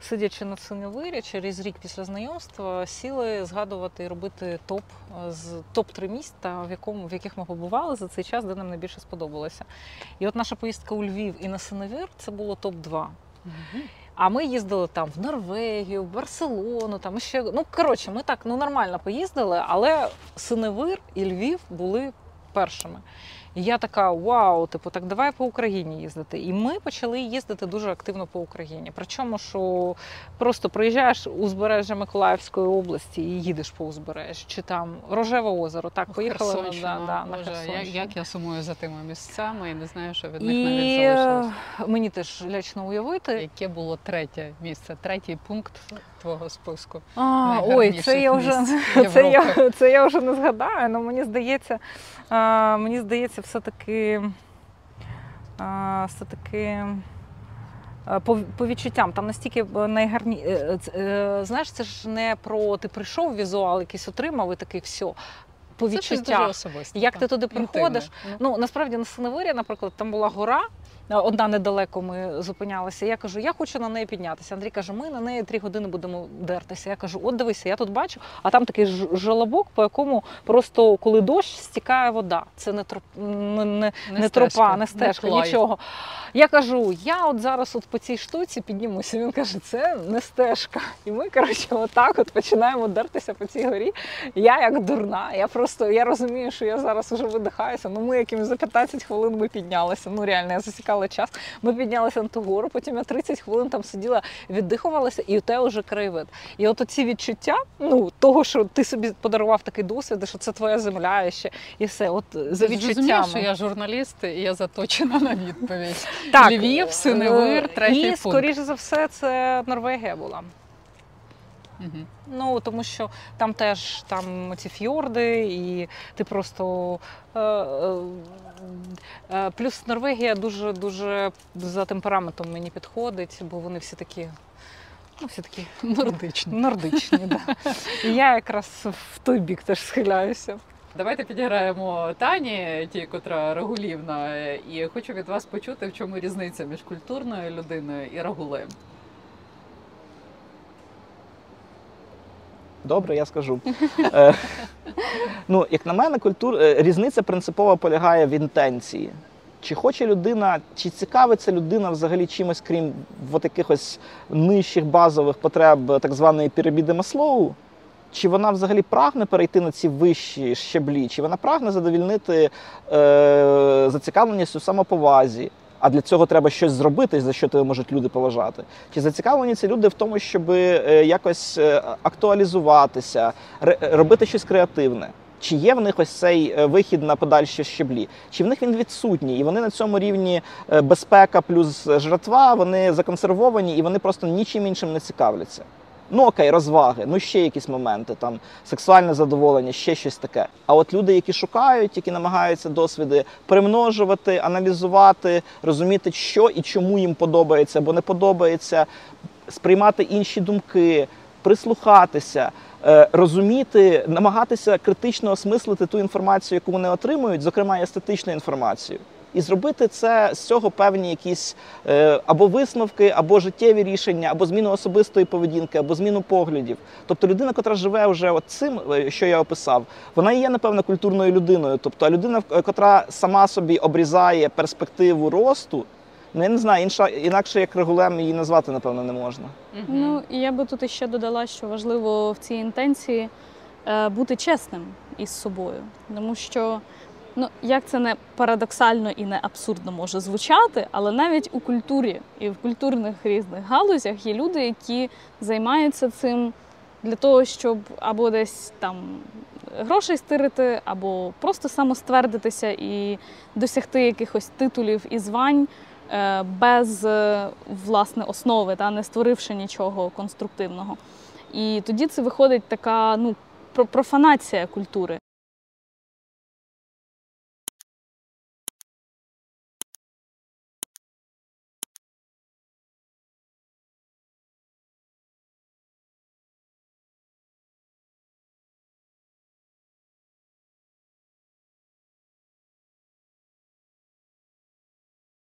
сидячи на синевирі, через рік після знайомства сіли згадувати і робити топ е, з топ 3 міста, в якому в яких ми побували за цей час, де нам найбільше сподобалося. І от наша поїздка у Львів і на синевир це було топ 2 а ми їздили там в Норвегію, в Барселону, там ще ну коротше, ми так ну нормально поїздили, але Синевир і Львів були першими. І я така: вау, типу, так давай по Україні їздити. І ми почали їздити дуже активно по Україні. Причому, що просто приїжджаєш узбережжя Миколаївської області і їдеш по узбережжю, чи там Рожеве озеро. Так, поїхали на, да, да, на Боже, як, як я сумую за тими місцями і не знаю, що від них навіть І залишилось. е, мені теж лячно уявити, Яке було третє місце, третій пункт твого списку. А, ой, це я вже це я, це я вже не згадаю. але мені здається, а, мені здається, все-таки а, все-таки. По, по відчуттям, там настільки найгарні. е, е, Знаєш, це ж не про ти прийшов візуал, якийсь отримав і такий все. По Це щось дуже відчуттях. особисте. Як так. ти туди приходиш, Ну, Ну насправді на Синевирі, наприклад, там була гора. Одна недалеко ми зупинялися. Я кажу, я хочу на неї піднятися. Андрій каже, ми на неї три години будемо дертися. Я кажу, от дивися, я тут бачу, а там такий ж- жолобок, по якому просто коли дощ стікає вода. Це не троп, не, не, не тропа, стежка, не стежка, клай. нічого. Я кажу, я от зараз от по цій штуці піднімуся. Він каже, це не стежка. І ми, коротше, отак от починаємо дертися по цій горі. Я як дурна. Я просто я розумію, що я зараз вже видихаюся. Ну ми якимось за 15 хвилин ми піднялися. Ну реально, я засікала час. Ми піднялися на ту гору, потім я 30 хвилин там сиділа, віддихувалася, і у те вже краєвид. І от ці відчуття, ну того, що ти собі подарував такий досвід, що це твоя земля і ще і все. От за відчуттями. що я журналіст, і я заточена на відповідь. Так, Львів, Синевир, е, третій І, пункт. скоріше за все, це Норвегія була. Ну, тому що там теж там ці фьорди, і ти просто. Е, е, е, плюс Норвегія дуже дуже за темпераментом мені підходить, бо вони всі такі. Ну, всі такі Нордично. нордичні, да. І я якраз в той бік теж схиляюся. Давайте підіграємо Тані, ті, котра Рагулівна, і хочу від вас почути, в чому різниця між культурною людиною і рагулем. Добре, я скажу. Е, ну, як на мене, культур... е, різниця принципова полягає в інтенції. Чи хоче людина, чи цікавиться людина взагалі чимось, крім от якихось нижчих базових потреб е, так званої піраміди Маслоу? Чи вона взагалі прагне перейти на ці вищі щеблі? Чи вона прагне задовільнити е, зацікавленість у самоповазі? А для цього треба щось зробити, за що тебе можуть люди поважати. Чи зацікавлені ці люди в тому, щоб е, якось е, актуалізуватися, робити щось креативне? Чи є в них ось цей е, вихід на подальші щеблі? Чи в них він відсутній? І вони на цьому рівні безпека плюс жратва, вони законсервовані і вони просто нічим іншим не цікавляться. Ну окей, розваги, ну ще якісь моменти, там сексуальне задоволення, ще щось таке. А от люди, які шукають, які намагаються досвіди примножувати, аналізувати, розуміти, що і чому їм подобається або не подобається, сприймати інші думки, прислухатися, е, розуміти, намагатися критично осмислити ту інформацію, яку вони отримують, зокрема естетичну інформацію. І зробити це з цього певні якісь е, або висновки, або життєві рішення, або зміну особистої поведінки, або зміну поглядів. Тобто людина, яка живе вже от цим, е, що я описав, вона і є, напевно, культурною людиною. Тобто, а людина, яка сама собі обрізає перспективу росту, ну я не знаю, інша інакше як регулем її назвати, напевно, не можна. Ну і я би тут ще додала, що важливо в цій інтенції е, бути чесним із собою, тому що. Ну, як це не парадоксально і не абсурдно може звучати, але навіть у культурі і в культурних різних галузях є люди, які займаються цим для того, щоб або десь там грошей стирити, або просто самоствердитися і досягти якихось титулів і звань е, без е, власне основи, та не створивши нічого конструктивного. І тоді це виходить така ну профанація культури.